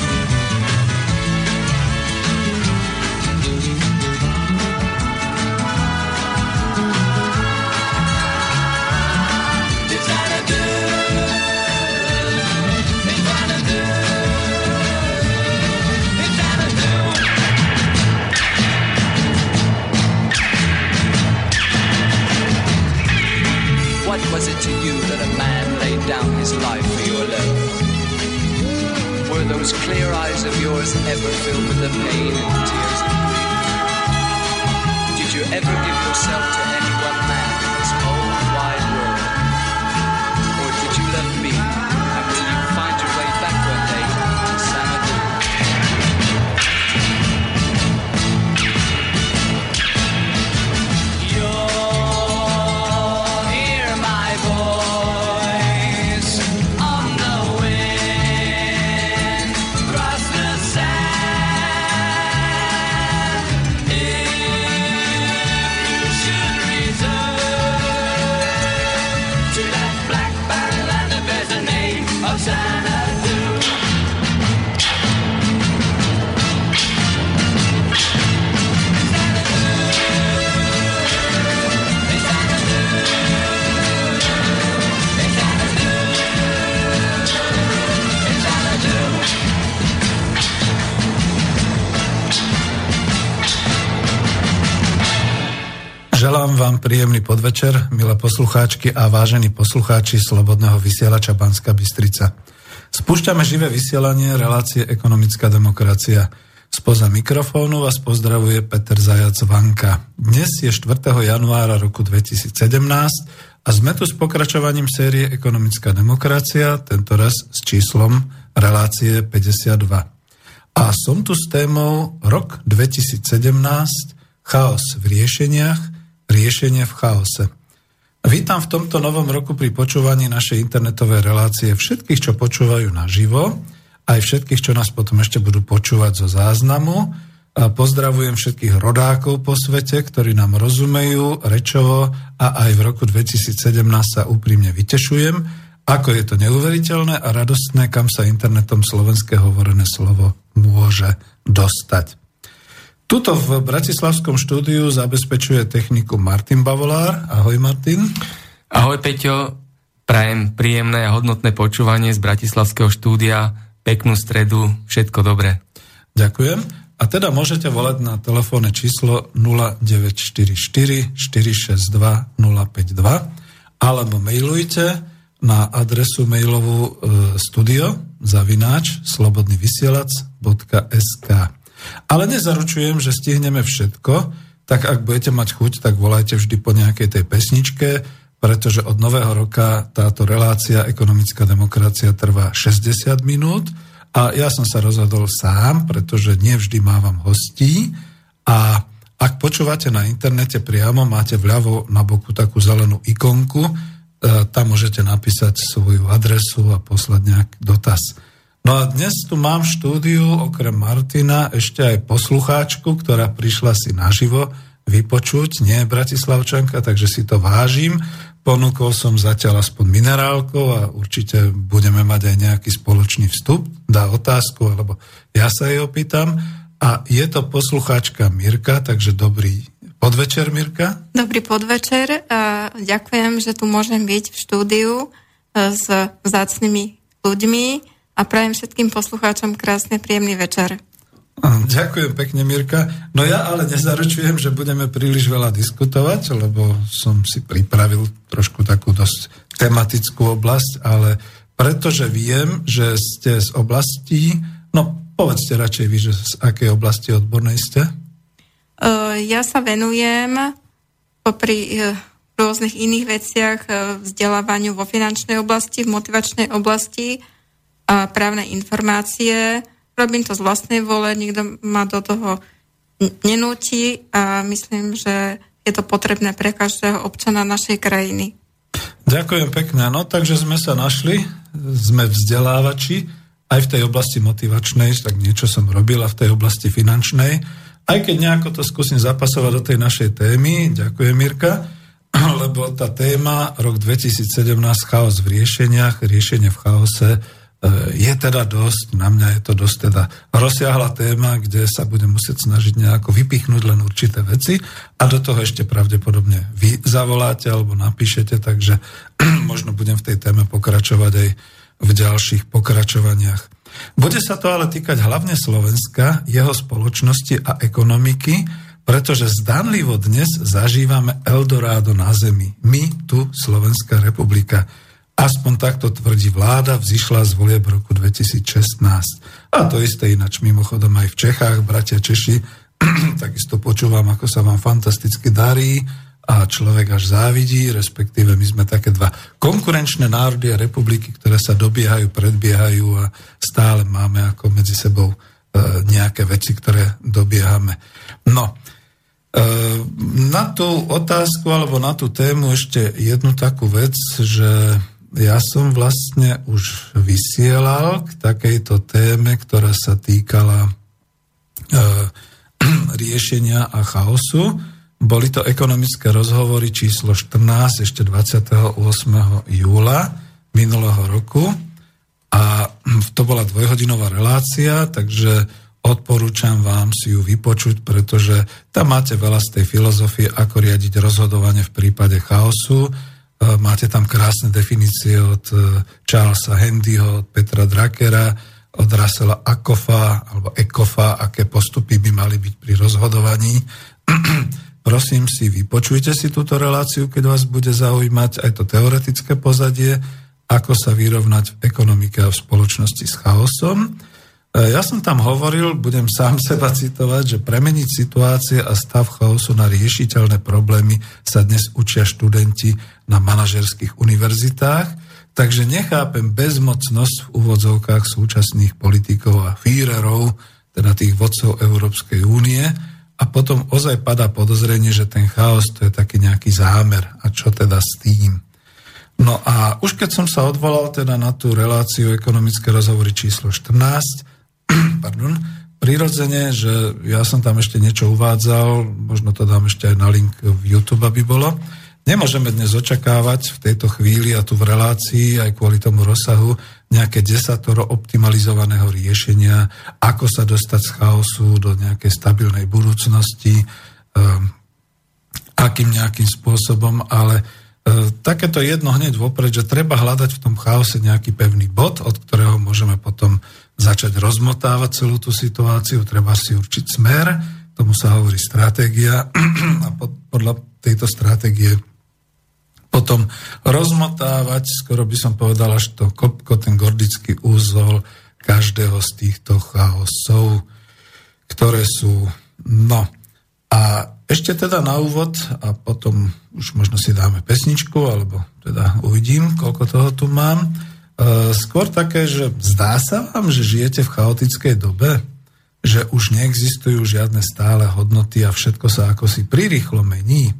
Bye. Príjemný podvečer, milé poslucháčky a vážení poslucháči Slobodného vysielača Banska Bystrica. Spúšťame živé vysielanie relácie Ekonomická demokracia. Spoza mikrofónu vás pozdravuje Peter Zajac Vanka. Dnes je 4. januára roku 2017 a sme tu s pokračovaním série Ekonomická demokracia, tento raz s číslom relácie 52. A som tu s témou rok 2017, chaos v riešeniach – riešenie v chaose. Vítam v tomto novom roku pri počúvaní našej internetovej relácie všetkých, čo počúvajú naživo, aj všetkých, čo nás potom ešte budú počúvať zo záznamu. A pozdravujem všetkých rodákov po svete, ktorí nám rozumejú rečovo a aj v roku 2017 sa úprimne vytešujem, ako je to neuveriteľné a radostné, kam sa internetom slovenské hovorené slovo môže dostať. Tuto v Bratislavskom štúdiu zabezpečuje techniku Martin Bavolár. Ahoj Martin. Ahoj Peťo, prajem príjemné a hodnotné počúvanie z Bratislavského štúdia, peknú stredu, všetko dobré. Ďakujem. A teda môžete volať na telefónne číslo 0944 462 052 alebo mailujte na adresu mailovú e, studio zavináč slobodnyvysielac.sk ale nezaručujem, že stihneme všetko, tak ak budete mať chuť, tak volajte vždy po nejakej tej pesničke, pretože od nového roka táto relácia ekonomická demokracia trvá 60 minút. A ja som sa rozhodol sám, pretože nevždy mávam hostí. A ak počúvate na internete priamo, máte vľavo na boku takú zelenú ikonku, e, tam môžete napísať svoju adresu a poslať nejaký dotaz. No a dnes tu mám v štúdiu okrem Martina ešte aj poslucháčku, ktorá prišla si naživo vypočuť, nie Bratislavčanka, takže si to vážim. Ponúkol som zatiaľ aspoň minerálko a určite budeme mať aj nejaký spoločný vstup, dá otázku, alebo ja sa jej opýtam. A je to poslucháčka Mirka, takže dobrý podvečer, Mirka. Dobrý podvečer. A ďakujem, že tu môžem byť v štúdiu e, s vzácnými ľuďmi a prajem všetkým poslucháčom krásne, príjemný večer. Ďakujem pekne, Mirka. No ja ale nezaručujem, že budeme príliš veľa diskutovať, lebo som si pripravil trošku takú dosť tematickú oblasť, ale pretože viem, že ste z oblasti, no povedzte radšej vy, že z akej oblasti odbornej ste? Ja sa venujem popri e, rôznych iných veciach e, vzdelávaniu vo finančnej oblasti, v motivačnej oblasti právne informácie, Robím to z vlastnej vole, nikto ma do toho nenúti a myslím, že je to potrebné pre každého občana našej krajiny. Ďakujem pekne. No takže sme sa našli, sme vzdelávači aj v tej oblasti motivačnej, tak niečo som robila v tej oblasti finančnej. Aj keď nejako to skúsim zapasovať do tej našej témy, ďakujem Mirka, lebo tá téma rok 2017 chaos v riešeniach, riešenie v chaose, je teda dosť, na mňa je to dosť teda rozsiahla téma, kde sa budem musieť snažiť nejako vypichnúť len určité veci a do toho ešte pravdepodobne vy zavoláte alebo napíšete, takže možno budem v tej téme pokračovať aj v ďalších pokračovaniach. Bude sa to ale týkať hlavne Slovenska, jeho spoločnosti a ekonomiky, pretože zdanlivo dnes zažívame Eldorado na zemi. My tu, Slovenská republika. Aspoň takto tvrdí vláda, vzýšla z volie v roku 2016. A to isté ináč mimochodom aj v Čechách, bratia Češi, takisto počúvam, ako sa vám fantasticky darí a človek až závidí, respektíve my sme také dva konkurenčné národy a republiky, ktoré sa dobiehajú, predbiehajú a stále máme ako medzi sebou e, nejaké veci, ktoré dobiehame. No, e, na tú otázku alebo na tú tému ešte jednu takú vec, že ja som vlastne už vysielal k takejto téme, ktorá sa týkala e, riešenia a chaosu. Boli to ekonomické rozhovory číslo 14 ešte 28. júla minulého roku a to bola dvojhodinová relácia, takže odporúčam vám si ju vypočuť, pretože tam máte veľa z tej filozofie, ako riadiť rozhodovanie v prípade chaosu máte tam krásne definície od e, Charlesa Handyho, od Petra Drakera, od Russella Akofa alebo Ekofa, aké postupy by mali byť pri rozhodovaní. Prosím si, vypočujte si túto reláciu, keď vás bude zaujímať aj to teoretické pozadie, ako sa vyrovnať v ekonomike a v spoločnosti s chaosom. E, ja som tam hovoril, budem sám seba citovať, že premeniť situácie a stav chaosu na riešiteľné problémy sa dnes učia študenti na manažerských univerzitách, takže nechápem bezmocnosť v úvodzovkách súčasných politikov a fírerov, teda tých vodcov Európskej únie, a potom ozaj padá podozrenie, že ten chaos to je taký nejaký zámer. A čo teda s tým? No a už keď som sa odvolal teda na tú reláciu ekonomické rozhovory číslo 14, pardon, prirodzene, že ja som tam ešte niečo uvádzal, možno to dám ešte aj na link v YouTube, aby bolo. Nemôžeme dnes očakávať v tejto chvíli a tu v relácii aj kvôli tomu rozsahu nejaké desatoro optimalizovaného riešenia, ako sa dostať z chaosu do nejakej stabilnej budúcnosti, um, akým nejakým spôsobom, ale uh, takéto jedno hneď vopred, že treba hľadať v tom chaose nejaký pevný bod, od ktorého môžeme potom začať rozmotávať celú tú situáciu, treba si určiť smer, tomu sa hovorí stratégia a pod, podľa tejto stratégie potom rozmotávať, skoro by som povedal až to kopko, ten gordický úzol každého z týchto chaosov, ktoré sú, no a ešte teda na úvod a potom už možno si dáme pesničku, alebo teda uvidím, koľko toho tu mám. E, skôr také, že zdá sa vám, že žijete v chaotickej dobe, že už neexistujú žiadne stále hodnoty a všetko sa ako si prirýchlo mení. E,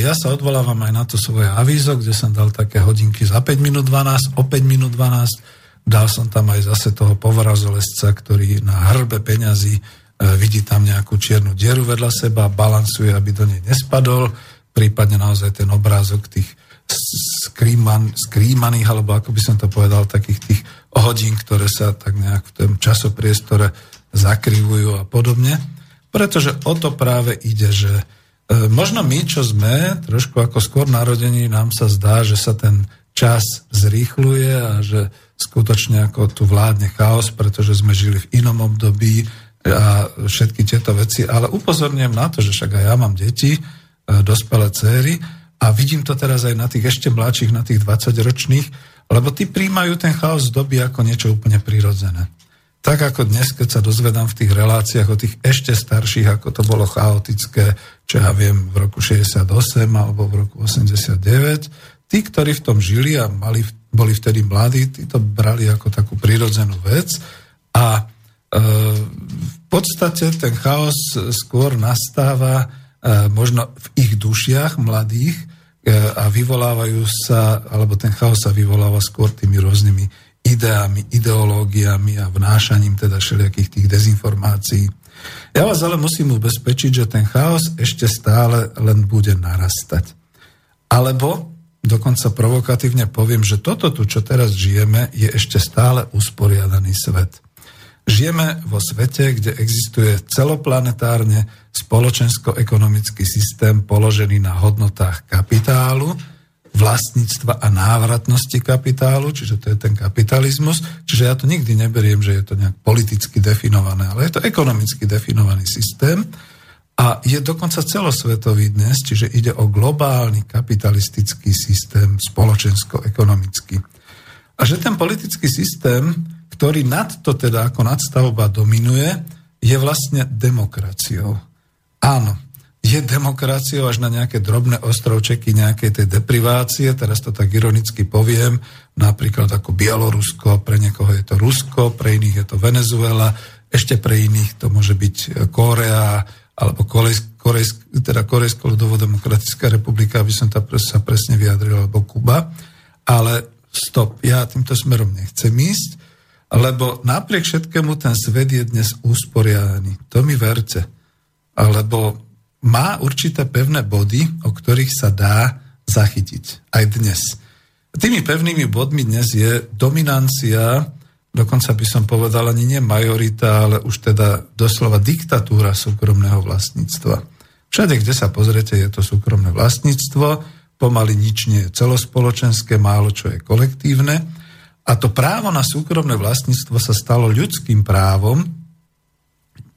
ja sa odvolávam aj na to svoje avízo, kde som dal také hodinky za 5 minút 12, o 5 minút 12. Dal som tam aj zase toho povrazolesca, ktorý na hrbe peňazí E, vidí tam nejakú čiernu dieru vedľa seba, balansuje, aby do nej nespadol, prípadne naozaj ten obrázok tých skrýman, skrýmaných, alebo ako by som to povedal, takých tých hodín, ktoré sa tak nejak v tom časopriestore zakrivujú a podobne. Pretože o to práve ide, že e, možno my, čo sme trošku ako skôr narodení, nám sa zdá, že sa ten čas zrýchluje a že skutočne ako tu vládne chaos, pretože sme žili v inom období, a všetky tieto veci, ale upozorňujem na to, že však aj ja mám deti, e, dospelé céry a vidím to teraz aj na tých ešte mladších, na tých 20-ročných, lebo tí príjmajú ten chaos doby ako niečo úplne prirodzené. Tak ako dnes, keď sa dozvedám v tých reláciách o tých ešte starších, ako to bolo chaotické, čo ja viem, v roku 68 alebo v roku 89, tí, ktorí v tom žili a mali, boli vtedy mladí, tí to brali ako takú prirodzenú vec a v podstate ten chaos skôr nastáva e, možno v ich dušiach mladých e, a vyvolávajú sa, alebo ten chaos sa vyvoláva skôr tými rôznymi ideami, ideológiami a vnášaním teda všelijakých tých dezinformácií. Ja vás ale musím ubezpečiť, že ten chaos ešte stále len bude narastať. Alebo dokonca provokatívne poviem, že toto tu, čo teraz žijeme, je ešte stále usporiadaný svet. Žijeme vo svete, kde existuje celoplanetárne spoločensko-ekonomický systém položený na hodnotách kapitálu, vlastníctva a návratnosti kapitálu, čiže to je ten kapitalizmus. Čiže ja to nikdy neberiem, že je to nejak politicky definované, ale je to ekonomicky definovaný systém a je dokonca celosvetový dnes, čiže ide o globálny kapitalistický systém spoločensko-ekonomický. A že ten politický systém ktorý nad to teda ako nadstavba dominuje, je vlastne demokraciou. Áno, je demokraciou až na nejaké drobné ostrovčeky nejakej tej deprivácie, teraz to tak ironicky poviem, napríklad ako Bielorusko, pre niekoho je to Rusko, pre iných je to Venezuela, ešte pre iných to môže byť Korea, alebo Korejsk, Korejsk, teda republika, aby som ta sa presne vyjadril, alebo Kuba. Ale stop, ja týmto smerom nechcem ísť, lebo napriek všetkému ten svet je dnes usporiadaný. To mi verte. Alebo má určité pevné body, o ktorých sa dá zachytiť. Aj dnes. Tými pevnými bodmi dnes je dominancia, dokonca by som povedal ani nie majorita, ale už teda doslova diktatúra súkromného vlastníctva. Všade, kde sa pozrete, je to súkromné vlastníctvo, pomaly nič nie je celospoločenské, málo čo je kolektívne a to právo na súkromné vlastníctvo sa stalo ľudským právom,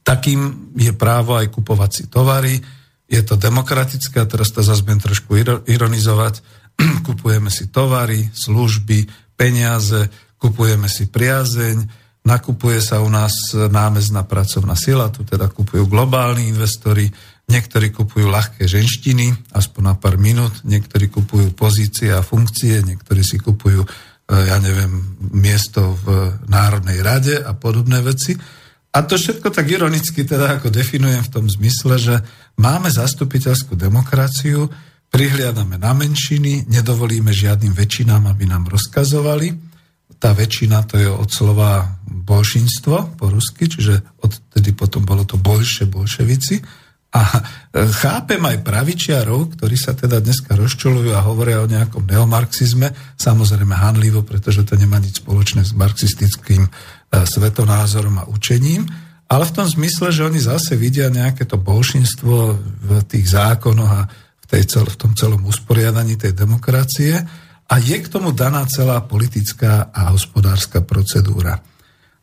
takým je právo aj kupovať si tovary, je to demokratické, a teraz to zase budem trošku ironizovať, kupujeme si tovary, služby, peniaze, kupujeme si priazeň, nakupuje sa u nás námezná pracovná sila, tu teda kupujú globálni investori, niektorí kupujú ľahké ženštiny, aspoň na pár minút, niektorí kupujú pozície a funkcie, niektorí si kupujú ja neviem, miesto v Národnej rade a podobné veci. A to všetko tak ironicky teda ako definujem v tom zmysle, že máme zastupiteľskú demokraciu, prihliadame na menšiny, nedovolíme žiadnym väčšinám, aby nám rozkazovali. Tá väčšina to je od slova bolšinstvo po rusky, čiže odtedy potom bolo to bolše, bolševici. A e, chápem aj pravičiarov, ktorí sa teda dneska rozčulujú a hovoria o nejakom neomarxizme, samozrejme hanlivo, pretože to nemá nič spoločné s marxistickým e, svetonázorom a učením, ale v tom zmysle, že oni zase vidia nejaké to bolšinstvo v tých zákonoch a v, tej cel, v tom celom usporiadaní tej demokracie a je k tomu daná celá politická a hospodárska procedúra.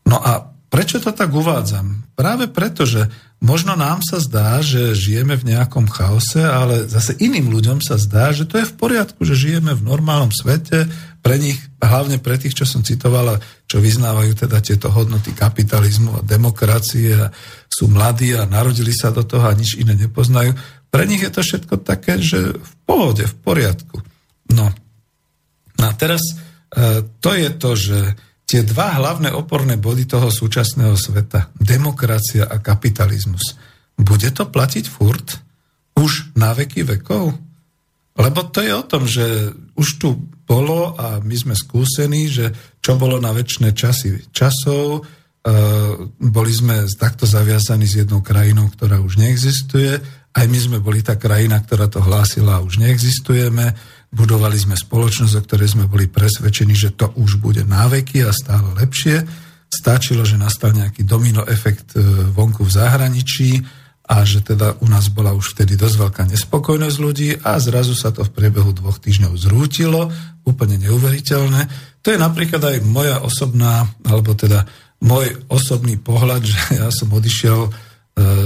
No a prečo to tak uvádzam? Práve preto, že možno nám sa zdá, že žijeme v nejakom chaose, ale zase iným ľuďom sa zdá, že to je v poriadku, že žijeme v normálnom svete, pre nich hlavne pre tých, čo som citoval, čo vyznávajú teda tieto hodnoty kapitalizmu a demokracie a sú mladí a narodili sa do toho a nič iné nepoznajú. Pre nich je to všetko také, že v pohode, v poriadku. No, no a teraz e, to je to, že tie dva hlavné oporné body toho súčasného sveta, demokracia a kapitalizmus, bude to platiť furt? Už na veky vekov? Lebo to je o tom, že už tu bolo a my sme skúsení, že čo bolo na väčšie časy časov, e, boli sme takto zaviazaní s jednou krajinou, ktorá už neexistuje, aj my sme boli tá krajina, ktorá to hlásila a už neexistujeme, budovali sme spoločnosť, o ktorej sme boli presvedčení, že to už bude náveky a stále lepšie. Stačilo, že nastal nejaký domino efekt e, vonku v zahraničí, a že teda u nás bola už vtedy dosť veľká nespokojnosť ľudí a zrazu sa to v priebehu dvoch týždňov zrútilo, úplne neuveriteľné. To je napríklad aj moja osobná, alebo teda môj osobný pohľad, že ja som odišiel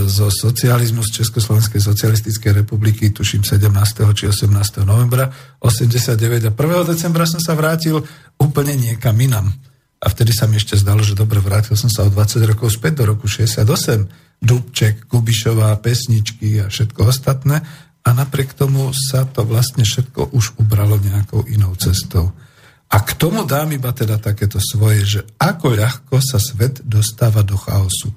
zo socializmu z Československej socialistickej republiky, tuším 17. či 18. novembra 89 a 1. decembra som sa vrátil úplne niekam inam. A vtedy sa mi ešte zdalo, že dobre, vrátil som sa o 20 rokov späť do roku 68 Dubček, Kubišová, pesničky a všetko ostatné. A napriek tomu sa to vlastne všetko už ubralo nejakou inou cestou. A k tomu dám iba teda takéto svoje, že ako ľahko sa svet dostáva do chaosu.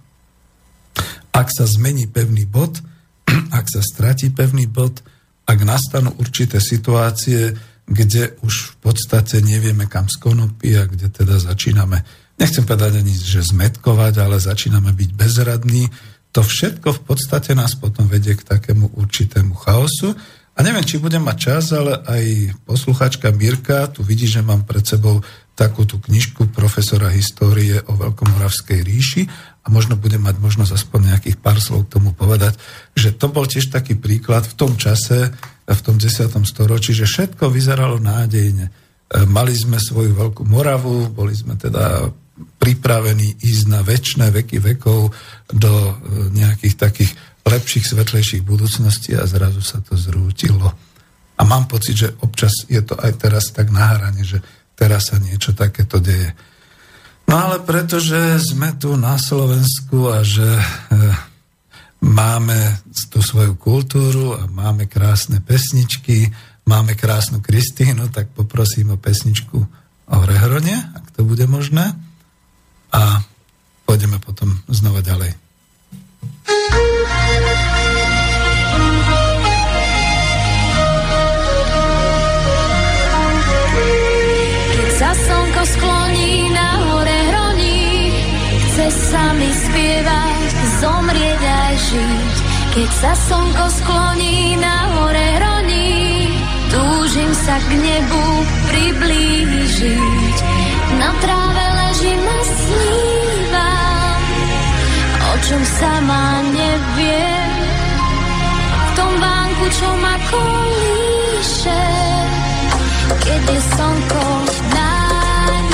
Ak sa zmení pevný bod, ak sa stratí pevný bod, ak nastanú určité situácie, kde už v podstate nevieme kam skonopí a kde teda začíname nechcem povedať ani, že zmetkovať, ale začíname byť bezradní. To všetko v podstate nás potom vedie k takému určitému chaosu. A neviem, či budem mať čas, ale aj posluchačka Mirka, tu vidí, že mám pred sebou takú tú knižku profesora histórie o Veľkomoravskej ríši a možno budem mať možnosť aspoň nejakých pár slov k tomu povedať, že to bol tiež taký príklad v tom čase, v tom 10. storočí, že všetko vyzeralo nádejne. Mali sme svoju veľkú Moravu, boli sme teda pripravený ísť na väčšie veky vekov do e, nejakých takých lepších, svetlejších budúcností a zrazu sa to zrútilo. A mám pocit, že občas je to aj teraz tak na hrane, že teraz sa niečo takéto deje. No ale pretože sme tu na Slovensku a že e, máme tú svoju kultúru a máme krásne pesničky, máme krásnu Kristínu, tak poprosím o pesničku o Rehrone, ak to bude možné a pôjdeme potom znova ďalej. Chce sa mi spievať, zomrieť aj žiť. Keď sa slnko skloní na hore hroní, túžim sa k nebu priblížiť. Na tráve ležím a snívam, o čom sama neviem. V tom vánku, čo ma kolíše, keď je slnko najnižšie.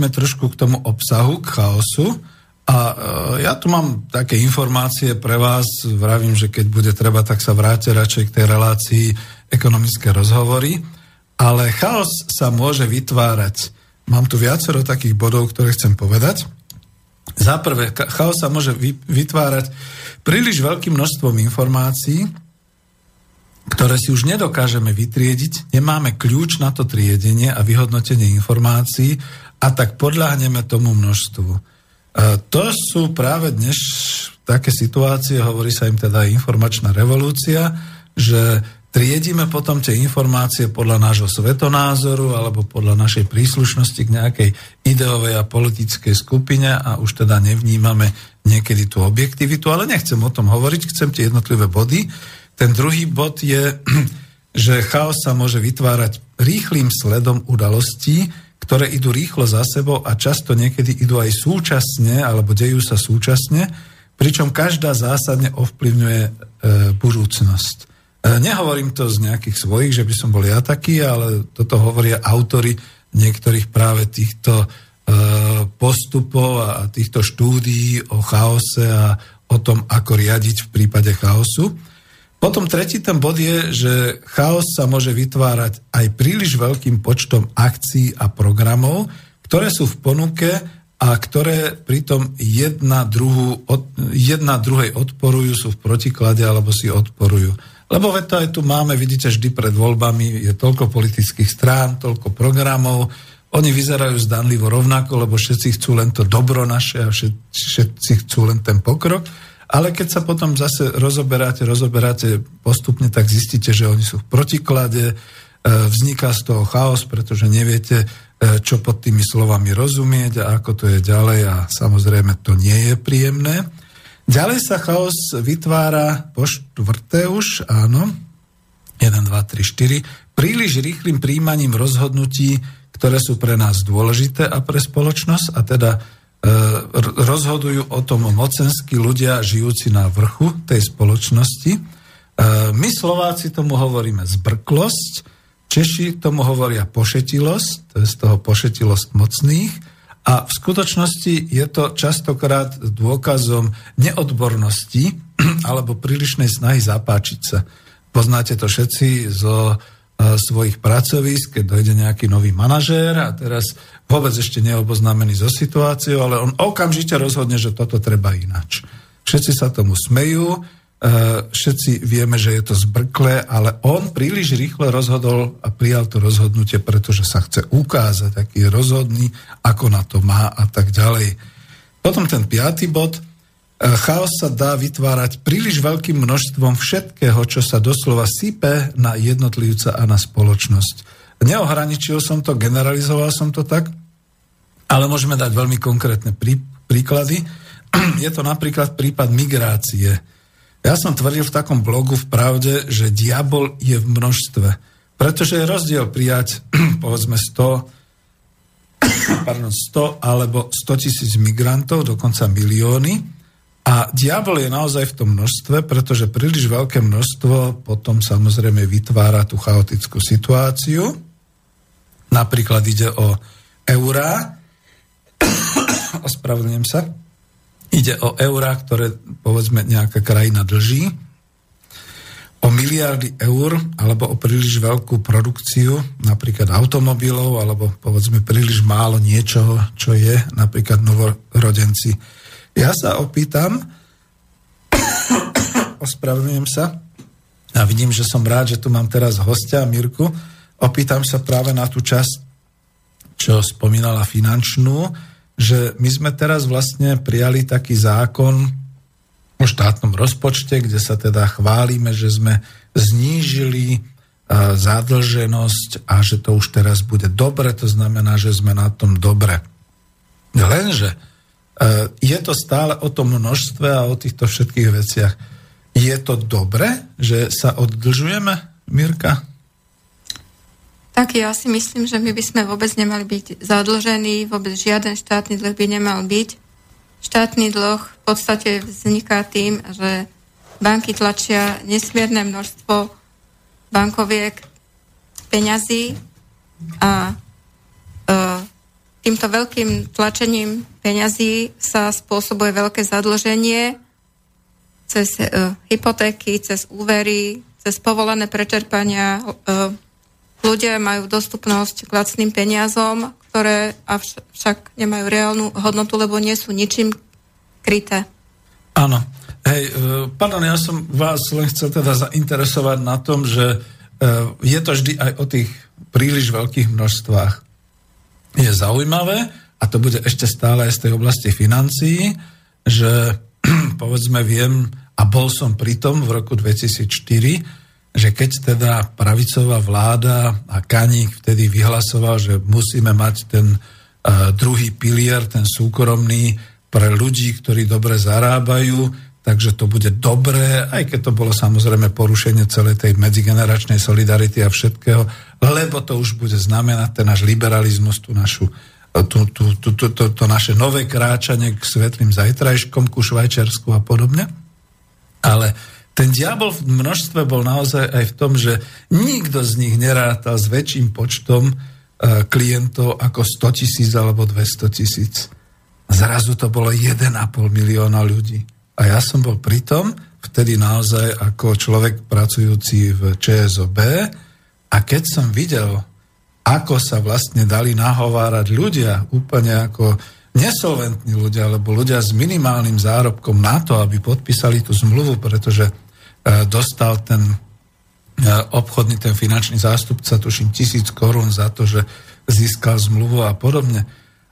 Vráťme trošku k tomu obsahu, k chaosu. A e, ja tu mám také informácie pre vás, vravím, že keď bude treba, tak sa vráte radšej k tej relácii ekonomické rozhovory. Ale chaos sa môže vytvárať. Mám tu viacero takých bodov, ktoré chcem povedať. Za prvé, chaos sa môže vytvárať príliš veľkým množstvom informácií, ktoré si už nedokážeme vytriediť, nemáme kľúč na to triedenie a vyhodnotenie informácií a tak podľahneme tomu množstvu. E, to sú práve dnes také situácie, hovorí sa im teda informačná revolúcia, že triedíme potom tie informácie podľa nášho svetonázoru alebo podľa našej príslušnosti k nejakej ideovej a politickej skupine a už teda nevnímame niekedy tú objektivitu, ale nechcem o tom hovoriť, chcem tie jednotlivé body. Ten druhý bod je, že chaos sa môže vytvárať rýchlým sledom udalostí, ktoré idú rýchlo za sebou a často niekedy idú aj súčasne alebo dejú sa súčasne, pričom každá zásadne ovplyvňuje e, budúcnosť. E, nehovorím to z nejakých svojich, že by som bol ja taký, ale toto hovoria autory niektorých práve týchto e, postupov a týchto štúdií o chaose a o tom, ako riadiť v prípade chaosu. Potom tretí ten bod je, že chaos sa môže vytvárať aj príliš veľkým počtom akcií a programov, ktoré sú v ponuke a ktoré pritom jedna, druhu, jedna druhej odporujú, sú v protiklade alebo si odporujú. Lebo veď to aj tu máme, vidíte, vždy pred voľbami je toľko politických strán, toľko programov, oni vyzerajú zdanlivo rovnako, lebo všetci chcú len to dobro naše a všetci, chcú len ten pokrok. Ale keď sa potom zase rozoberáte, rozoberáte postupne, tak zistíte, že oni sú v protiklade, e, vzniká z toho chaos, pretože neviete, e, čo pod tými slovami rozumieť a ako to je ďalej a samozrejme to nie je príjemné. Ďalej sa chaos vytvára po štvrté už, áno, 1, 2, 3, 4, príliš rýchlým príjmaním rozhodnutí, ktoré sú pre nás dôležité a pre spoločnosť a teda rozhodujú o tom mocenskí ľudia žijúci na vrchu tej spoločnosti. E, my Slováci tomu hovoríme zbrklosť, Češi tomu hovoria pošetilosť, to je z toho pošetilosť mocných, a v skutočnosti je to častokrát dôkazom neodbornosti alebo prílišnej snahy zapáčiť sa. Poznáte to všetci zo e, svojich pracovísk, keď dojde nejaký nový manažér a teraz vôbec ešte neoboznámený so situáciou, ale on okamžite rozhodne, že toto treba inač. Všetci sa tomu smejú, Eh, všetci vieme, že je to zbrklé, ale on príliš rýchle rozhodol a prijal to rozhodnutie, pretože sa chce ukázať, aký je rozhodný, ako na to má a tak ďalej. Potom ten piatý bod. Eh, chaos sa dá vytvárať príliš veľkým množstvom všetkého, čo sa doslova sype na jednotlivca a na spoločnosť. Neohraničil som to, generalizoval som to tak, ale môžeme dať veľmi konkrétne prí, príklady. Je to napríklad prípad migrácie ja som tvrdil v takom blogu v pravde, že diabol je v množstve. Pretože je rozdiel prijať, povedzme, 100, pardon, 100 alebo 100 tisíc migrantov, dokonca milióny. A diabol je naozaj v tom množstve, pretože príliš veľké množstvo potom samozrejme vytvára tú chaotickú situáciu. Napríklad ide o eurá, ospravedlňujem sa, Ide o eurá, ktoré povedzme nejaká krajina dlží, o miliardy eur alebo o príliš veľkú produkciu napríklad automobilov alebo povedzme príliš málo niečoho, čo je napríklad novorodenci. Ja sa opýtam, ospravedlňujem sa. A vidím, že som rád, že tu mám teraz hostia Mirku, opýtam sa práve na tú časť, čo spomínala finančnú, že my sme teraz vlastne prijali taký zákon o štátnom rozpočte, kde sa teda chválime, že sme znížili zadlženosť a že to už teraz bude dobre, to znamená, že sme na tom dobre. Lenže je to stále o tom množstve a o týchto všetkých veciach. Je to dobre, že sa oddlžujeme, Mirka? Tak ja si myslím, že my by sme vôbec nemali byť zadlžení, vôbec žiaden štátny dlh by nemal byť. Štátny dlh v podstate vzniká tým, že banky tlačia nesmierne množstvo bankoviek peňazí a e, týmto veľkým tlačením peňazí sa spôsobuje veľké zadlženie cez uh, hypotéky, cez úvery, cez povolené prečerpania. Uh, ľudia majú dostupnosť k lacným peniazom, ktoré avšak nemajú reálnu hodnotu, lebo nie sú ničím kryté. Áno. Hej, uh, pardon, ja som vás len chcel teda zainteresovať na tom, že uh, je to vždy aj o tých príliš veľkých množstvách je zaujímavé, a to bude ešte stále aj z tej oblasti financií, že povedzme viem, a bol som pri tom v roku 2004, že keď teda pravicová vláda a Kaník vtedy vyhlasoval, že musíme mať ten uh, druhý pilier, ten súkromný, pre ľudí, ktorí dobre zarábajú, takže to bude dobré, aj keď to bolo samozrejme porušenie celej tej medzigeneračnej solidarity a všetkého, lebo to už bude znamenať ten náš liberalizmus, tú našu, tú, tú, tú, tú, to, to naše nové kráčanie k svetlým zajtrajškom, ku Švajčiarsku a podobne. Ale ten diabol v množstve bol naozaj aj v tom, že nikto z nich nerátal s väčším počtom e, klientov ako 100 tisíc alebo 200 tisíc. Zrazu to bolo 1,5 milióna ľudí. A ja som bol pritom, vtedy naozaj ako človek pracujúci v ČSOB, a keď som videl, ako sa vlastne dali nahovárať ľudia, úplne ako nesolventní ľudia, alebo ľudia s minimálnym zárobkom na to, aby podpísali tú zmluvu, pretože e, dostal ten e, obchodný, ten finančný zástupca, tuším, tisíc korún za to, že získal zmluvu a podobne.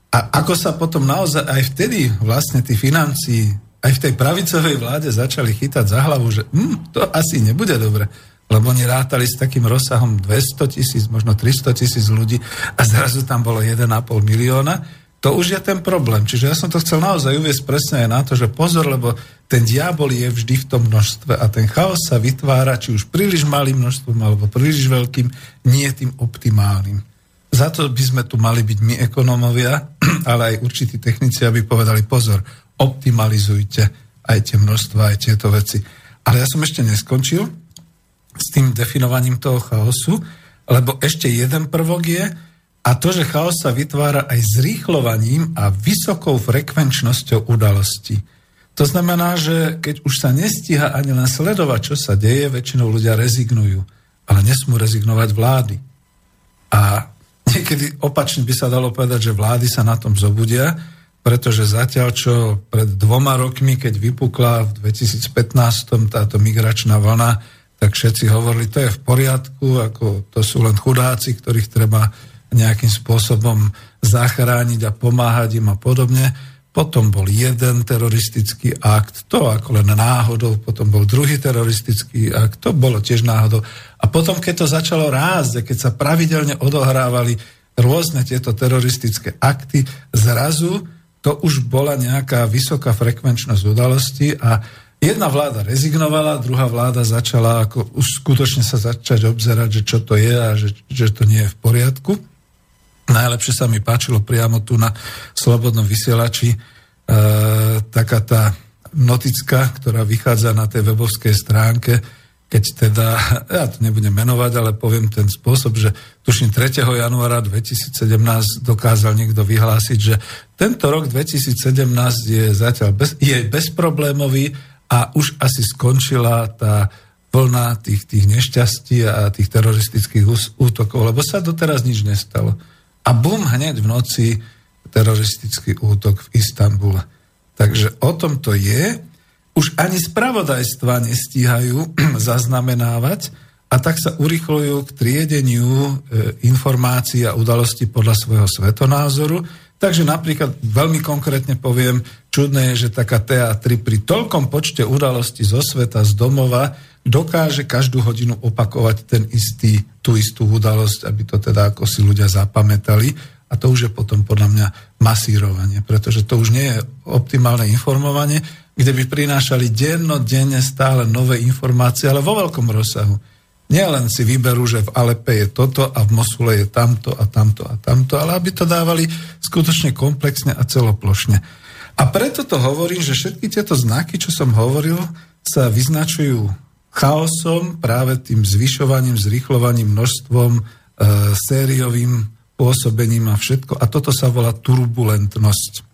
A ako sa potom naozaj aj vtedy vlastne tí financií aj v tej pravicovej vláde začali chytať za hlavu, že hm, to asi nebude dobre lebo oni rátali s takým rozsahom 200 tisíc, možno 300 tisíc ľudí a zrazu tam bolo 1,5 milióna, to už je ten problém. Čiže ja som to chcel naozaj uviesť presne aj na to, že pozor, lebo ten diabol je vždy v tom množstve a ten chaos sa vytvára či už príliš malým množstvom alebo príliš veľkým, nie tým optimálnym. Za to by sme tu mali byť my ekonómovia, ale aj určití technici, aby povedali pozor, optimalizujte aj tie množstva, aj tieto veci. Ale ja som ešte neskončil s tým definovaním toho chaosu, lebo ešte jeden prvok je, a to, že chaos sa vytvára aj zrýchlovaním a vysokou frekvenčnosťou udalostí. To znamená, že keď už sa nestíha ani len sledovať, čo sa deje, väčšinou ľudia rezignujú. Ale nesmú rezignovať vlády. A niekedy opačne by sa dalo povedať, že vlády sa na tom zobudia, pretože zatiaľ, čo pred dvoma rokmi, keď vypukla v 2015 táto migračná vlna, tak všetci hovorili, to je v poriadku, ako to sú len chudáci, ktorých treba nejakým spôsobom zachrániť a pomáhať im a podobne. Potom bol jeden teroristický akt, to ako len náhodou, potom bol druhý teroristický akt, to bolo tiež náhodou. A potom, keď to začalo rásť, keď sa pravidelne odohrávali rôzne tieto teroristické akty, zrazu to už bola nejaká vysoká frekvenčnosť udalostí a Jedna vláda rezignovala, druhá vláda začala ako už skutočne sa začať obzerať, že čo to je a že, že to nie je v poriadku. Najlepšie sa mi páčilo priamo tu na Slobodnom vysielači e, taká tá notická, ktorá vychádza na tej webovskej stránke, keď teda, ja to nebudem menovať, ale poviem ten spôsob, že tuším 3. januára 2017 dokázal niekto vyhlásiť, že tento rok 2017 je zatiaľ bez, je bezproblémový a už asi skončila tá vlna tých, tých nešťastí a tých teroristických útokov, lebo sa doteraz nič nestalo. A bum, hneď v noci teroristický útok v Istambule. Takže o tom to je. Už ani spravodajstva nestíhajú zaznamenávať a tak sa urychľujú k triedeniu e, informácií a udalostí podľa svojho svetonázoru Takže napríklad veľmi konkrétne poviem, čudné je, že taká TA3 pri toľkom počte udalostí zo sveta, z domova, dokáže každú hodinu opakovať ten istý, tú istú udalosť, aby to teda ako si ľudia zapamätali. A to už je potom podľa mňa masírovanie, pretože to už nie je optimálne informovanie, kde by prinášali dennodenne stále nové informácie, ale vo veľkom rozsahu. Nielen si vyberú, že v Alepe je toto a v Mosule je tamto a tamto a tamto, ale aby to dávali skutočne komplexne a celoplošne. A preto to hovorím, že všetky tieto znaky, čo som hovoril, sa vyznačujú chaosom, práve tým zvyšovaním, zrychlovaním, množstvom, e, sériovým pôsobením a všetko. A toto sa volá turbulentnosť.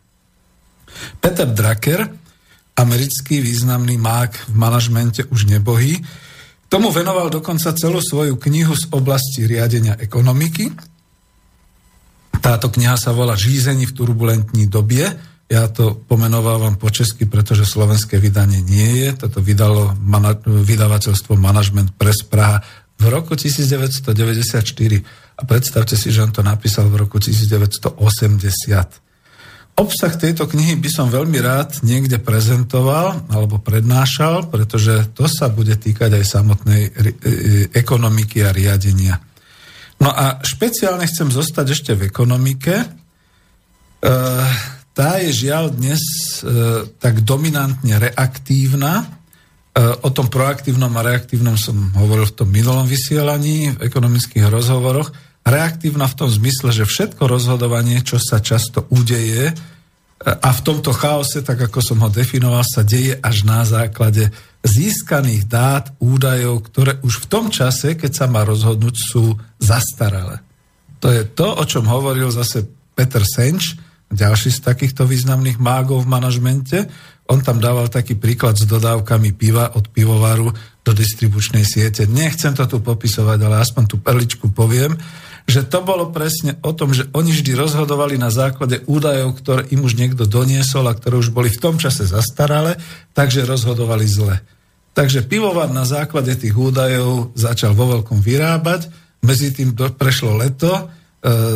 Peter Drucker, americký významný mák v manažmente už nebohý, tomu venoval dokonca celú svoju knihu z oblasti riadenia ekonomiky. Táto kniha sa volá Žízení v turbulentní dobie. Ja to pomenovávam po česky, pretože slovenské vydanie nie je. Toto vydalo mana- vydavateľstvo Management Press Praha v roku 1994. A predstavte si, že on to napísal v roku 1980. Obsah tejto knihy by som veľmi rád niekde prezentoval alebo prednášal, pretože to sa bude týkať aj samotnej e, e, ekonomiky a riadenia. No a špeciálne chcem zostať ešte v ekonomike. E, tá je žiaľ dnes tak dominantne reaktívna. O tom proaktívnom a reaktívnom som hovoril v tom minulom vysielaní, v ekonomických rozhovoroch reaktívna v tom zmysle, že všetko rozhodovanie, čo sa často udeje a v tomto chaose, tak ako som ho definoval, sa deje až na základe získaných dát, údajov, ktoré už v tom čase, keď sa má rozhodnúť, sú zastaralé. To je to, o čom hovoril zase Peter Senč, ďalší z takýchto významných mágov v manažmente. On tam dával taký príklad s dodávkami piva od pivovaru do distribučnej siete. Nechcem to tu popisovať, ale aspoň tú perličku poviem že to bolo presne o tom, že oni vždy rozhodovali na základe údajov, ktoré im už niekto doniesol a ktoré už boli v tom čase zastaralé, takže rozhodovali zle. Takže pivovar na základe tých údajov začal vo veľkom vyrábať, medzi tým prešlo leto, e,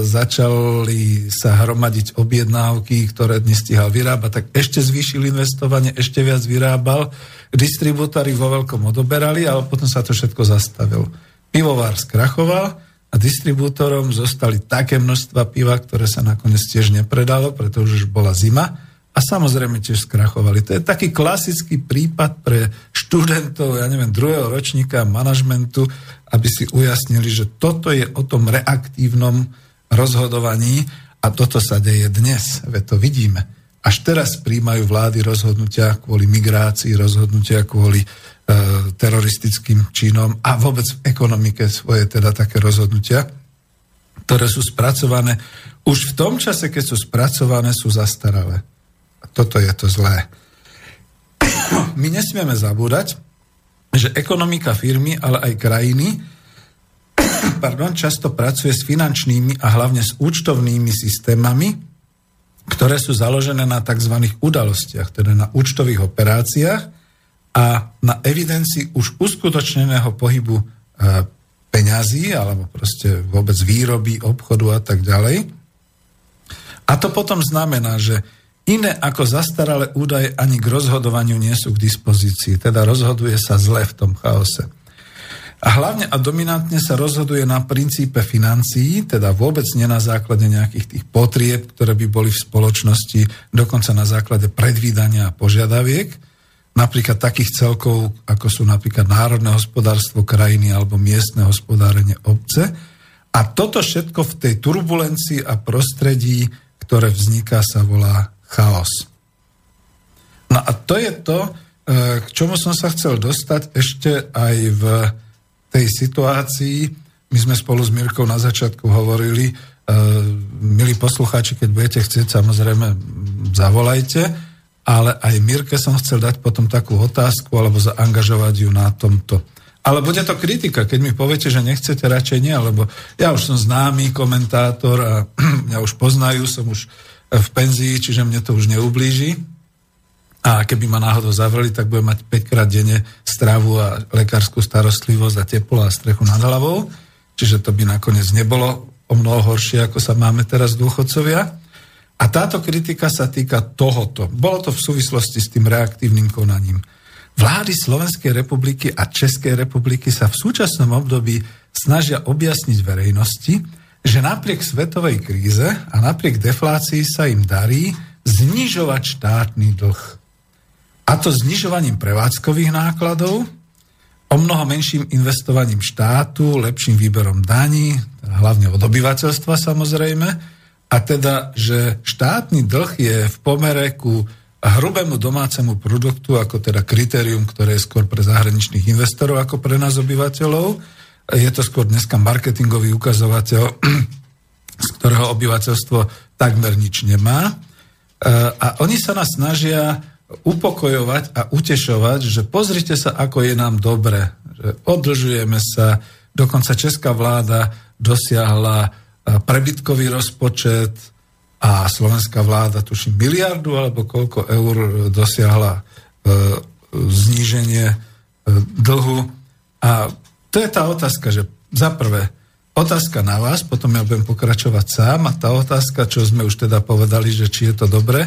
začali sa hromadiť objednávky, ktoré nestihal vyrábať, tak ešte zvýšil investovanie, ešte viac vyrábal. Distribútory vo veľkom odoberali, ale potom sa to všetko zastavilo. Pivovár skrachoval, a distribútorom zostali také množstva piva, ktoré sa nakoniec tiež nepredalo, pretože už bola zima a samozrejme tiež skrachovali. To je taký klasický prípad pre študentov, ja neviem, druhého ročníka manažmentu, aby si ujasnili, že toto je o tom reaktívnom rozhodovaní a toto sa deje dnes, veď to vidíme. Až teraz príjmajú vlády rozhodnutia kvôli migrácii, rozhodnutia kvôli teroristickým činom a vôbec v ekonomike svoje teda také rozhodnutia, ktoré sú spracované. Už v tom čase, keď sú spracované, sú zastaralé. A toto je to zlé. My nesmieme zabúdať, že ekonomika firmy, ale aj krajiny pardon, často pracuje s finančnými a hlavne s účtovnými systémami, ktoré sú založené na tzv. udalostiach, teda na účtových operáciách, a na evidencii už uskutočneného pohybu e, peňazí alebo proste vôbec výroby, obchodu a tak ďalej. A to potom znamená, že iné ako zastaralé údaje ani k rozhodovaniu nie sú k dispozícii, teda rozhoduje sa zle v tom chaose. A hlavne a dominantne sa rozhoduje na princípe financií, teda vôbec nie na základe nejakých tých potrieb, ktoré by boli v spoločnosti, dokonca na základe predvídania a požiadaviek, napríklad takých celkov, ako sú napríklad národné hospodárstvo krajiny alebo miestne hospodárenie obce. A toto všetko v tej turbulencii a prostredí, ktoré vzniká, sa volá chaos. No a to je to, e, k čomu som sa chcel dostať ešte aj v tej situácii. My sme spolu s Mirkou na začiatku hovorili, e, milí poslucháči, keď budete chcieť, samozrejme zavolajte ale aj Mirke som chcel dať potom takú otázku alebo zaangažovať ju na tomto. Ale bude to kritika, keď mi poviete, že nechcete, radšej nie, lebo ja už som známy komentátor a mňa už poznajú, som už v penzii, čiže mne to už neublíži. A keby ma náhodou zavreli, tak budem mať 5 krát denne stravu a lekárskú starostlivosť a teplo a strechu nad hlavou. Čiže to by nakoniec nebolo o mnoho horšie, ako sa máme teraz dôchodcovia. A táto kritika sa týka tohoto. Bolo to v súvislosti s tým reaktívnym konaním. Vlády Slovenskej republiky a Českej republiky sa v súčasnom období snažia objasniť verejnosti, že napriek svetovej kríze a napriek deflácii sa im darí znižovať štátny dlh. A to znižovaním prevádzkových nákladov, o mnoho menším investovaním štátu, lepším výberom daní, hlavne od obyvateľstva samozrejme, a teda, že štátny dlh je v pomere ku hrubému domácemu produktu, ako teda kritérium, ktoré je skôr pre zahraničných investorov ako pre nás obyvateľov. Je to skôr dneska marketingový ukazovateľ, z ktorého obyvateľstvo takmer nič nemá. E, a oni sa nás snažia upokojovať a utešovať, že pozrite sa, ako je nám dobre. Odlžujeme sa, dokonca česká vláda dosiahla prebytkový rozpočet a slovenská vláda, tuším, miliardu alebo koľko eur dosiahla e, zníženie e, dlhu. A to je tá otázka, že za prvé, otázka na vás, potom ja budem pokračovať sám a tá otázka, čo sme už teda povedali, že či je to dobre,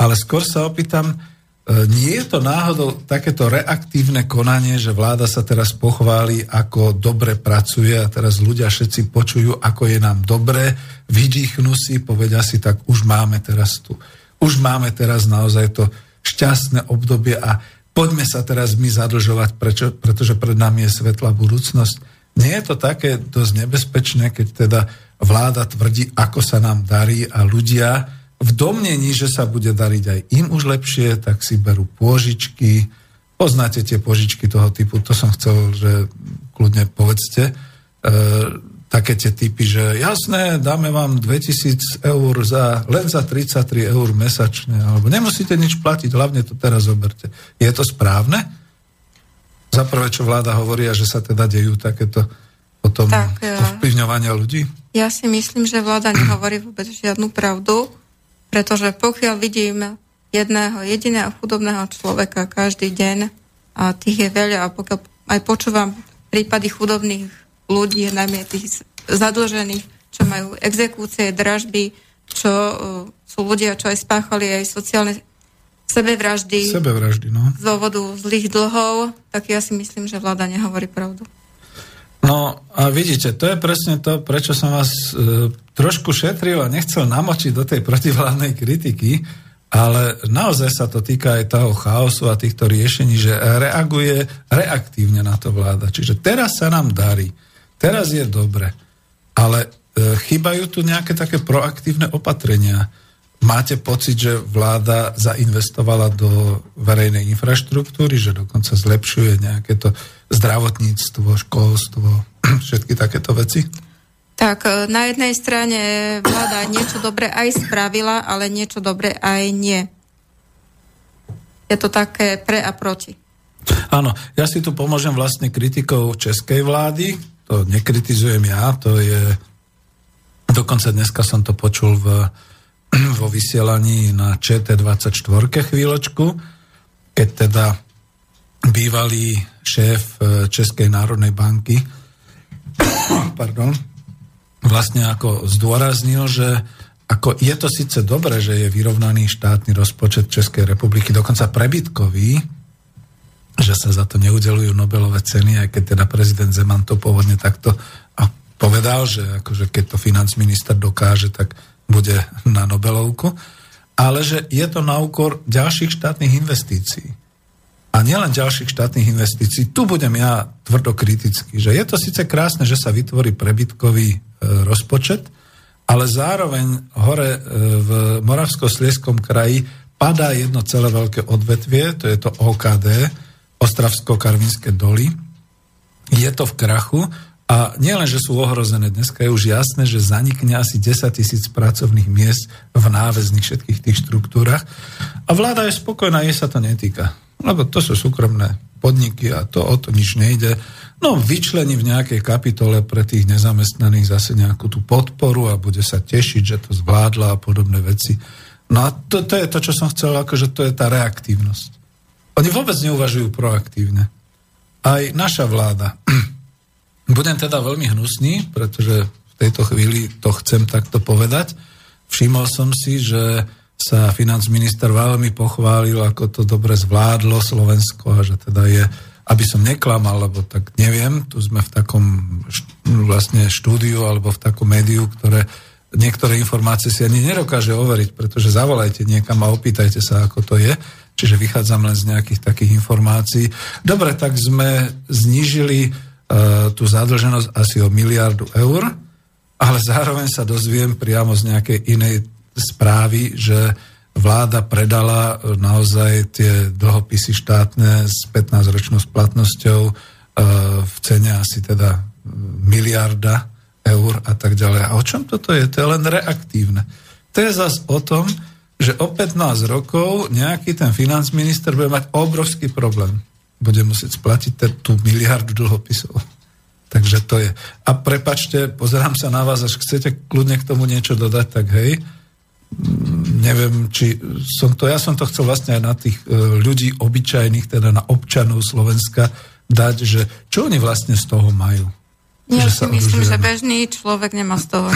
ale skôr sa opýtam, nie je to náhodou takéto reaktívne konanie, že vláda sa teraz pochváli, ako dobre pracuje a teraz ľudia všetci počujú, ako je nám dobre, vydýchnú si, povedia si, tak už máme teraz tu. Už máme teraz naozaj to šťastné obdobie a poďme sa teraz my zadlžovať, prečo, pretože pred nami je svetlá budúcnosť. Nie je to také dosť nebezpečné, keď teda vláda tvrdí, ako sa nám darí a ľudia v domnení, že sa bude dariť aj im už lepšie, tak si berú pôžičky. Poznáte tie pôžičky toho typu, to som chcel, že kľudne povedzte. E, také tie typy, že jasné, dáme vám 2000 eur za, len za 33 eur mesačne, alebo nemusíte nič platiť, hlavne to teraz zoberte. Je to správne? za prvé, čo vláda hovorí a že sa teda dejú takéto potom tak, ovplyvňovania ľudí? Ja si myslím, že vláda nehovorí vôbec žiadnu pravdu, pretože pokiaľ vidím jedného jediného chudobného človeka každý deň a tých je veľa a pokiaľ aj počúvam prípady chudobných ľudí, najmä tých zadlžených, čo majú exekúcie, dražby, čo uh, sú ľudia, čo aj spáchali aj sociálne sebevraždy, sebevraždy no. z dôvodu zlých dlhov, tak ja si myslím, že vláda nehovorí pravdu. No a vidíte, to je presne to, prečo som vás e, trošku šetril a nechcel namočiť do tej protivládnej kritiky, ale naozaj sa to týka aj toho chaosu a týchto riešení, že reaguje reaktívne na to vláda. Čiže teraz sa nám darí, teraz je dobre, ale e, chýbajú tu nejaké také proaktívne opatrenia. Máte pocit, že vláda zainvestovala do verejnej infraštruktúry, že dokonca zlepšuje nejaké to zdravotníctvo, školstvo, všetky takéto veci? Tak e, na jednej strane vláda niečo dobre aj spravila, ale niečo dobre aj nie. Je to také pre a proti. Áno, ja si tu pomôžem vlastne kritikou českej vlády, to nekritizujem ja, to je dokonca dneska som to počul v vo vysielaní na ČT24 chvíľočku, keď teda bývalý šéf e, Českej národnej banky pardon, vlastne ako zdôraznil, že ako je to síce dobré, že je vyrovnaný štátny rozpočet Českej republiky, dokonca prebytkový, že sa za to neudelujú Nobelové ceny, aj keď teda prezident Zeman to pôvodne takto povedal, že akože keď to financ-minister dokáže, tak bude na Nobelovku, ale že je to na úkor ďalších štátnych investícií. A nielen ďalších štátnych investícií, tu budem ja tvrdo kritický, že je to síce krásne, že sa vytvorí prebytkový e, rozpočet, ale zároveň hore e, v Moravsko-Slieskom kraji padá jedno celé veľké odvetvie, to je to OKD, Ostravsko-Karvinské doly. Je to v krachu a nielen, že sú ohrozené, dneska je už jasné, že zanikne asi 10 tisíc pracovných miest v náväzných všetkých tých štruktúrach. A vláda je spokojná, jej sa to netýka. Lebo to sú súkromné podniky a to o to nič nejde. No vyčlení v nejakej kapitole pre tých nezamestnaných zase nejakú tú podporu a bude sa tešiť, že to zvládla a podobné veci. No a to, to je to, čo som chcel, akože to je tá reaktívnosť. Oni vôbec neuvažujú proaktívne. Aj naša vláda budem teda veľmi hnusný, pretože v tejto chvíli to chcem takto povedať. Všimol som si, že sa financminister veľmi pochválil, ako to dobre zvládlo Slovensko a že teda je, aby som neklamal, lebo tak neviem, tu sme v takom vlastne štúdiu alebo v takom médiu, ktoré niektoré informácie si ani nedokáže overiť, pretože zavolajte niekam a opýtajte sa, ako to je. Čiže vychádzam len z nejakých takých informácií. Dobre, tak sme znížili tú zadlženosť asi o miliardu eur, ale zároveň sa dozviem priamo z nejakej inej správy, že vláda predala naozaj tie dlhopisy štátne s 15-ročnou splatnosťou e, v cene asi teda miliarda eur a tak ďalej. A o čom toto je? To je len reaktívne. To je zase o tom, že o 15 rokov nejaký ten financminister bude mať obrovský problém. Bude musieť splatiť tú miliardu dlhopisov. Takže to je. A prepačte, pozerám sa na vás, až chcete kľudne k tomu niečo dodať, tak hej. Mm, neviem, či som to, ja som to chcel vlastne aj na tých e, ľudí obyčajných, teda na občanov Slovenska dať, že čo oni vlastne z toho majú. Ja si myslím, že bežný človek nemá z toho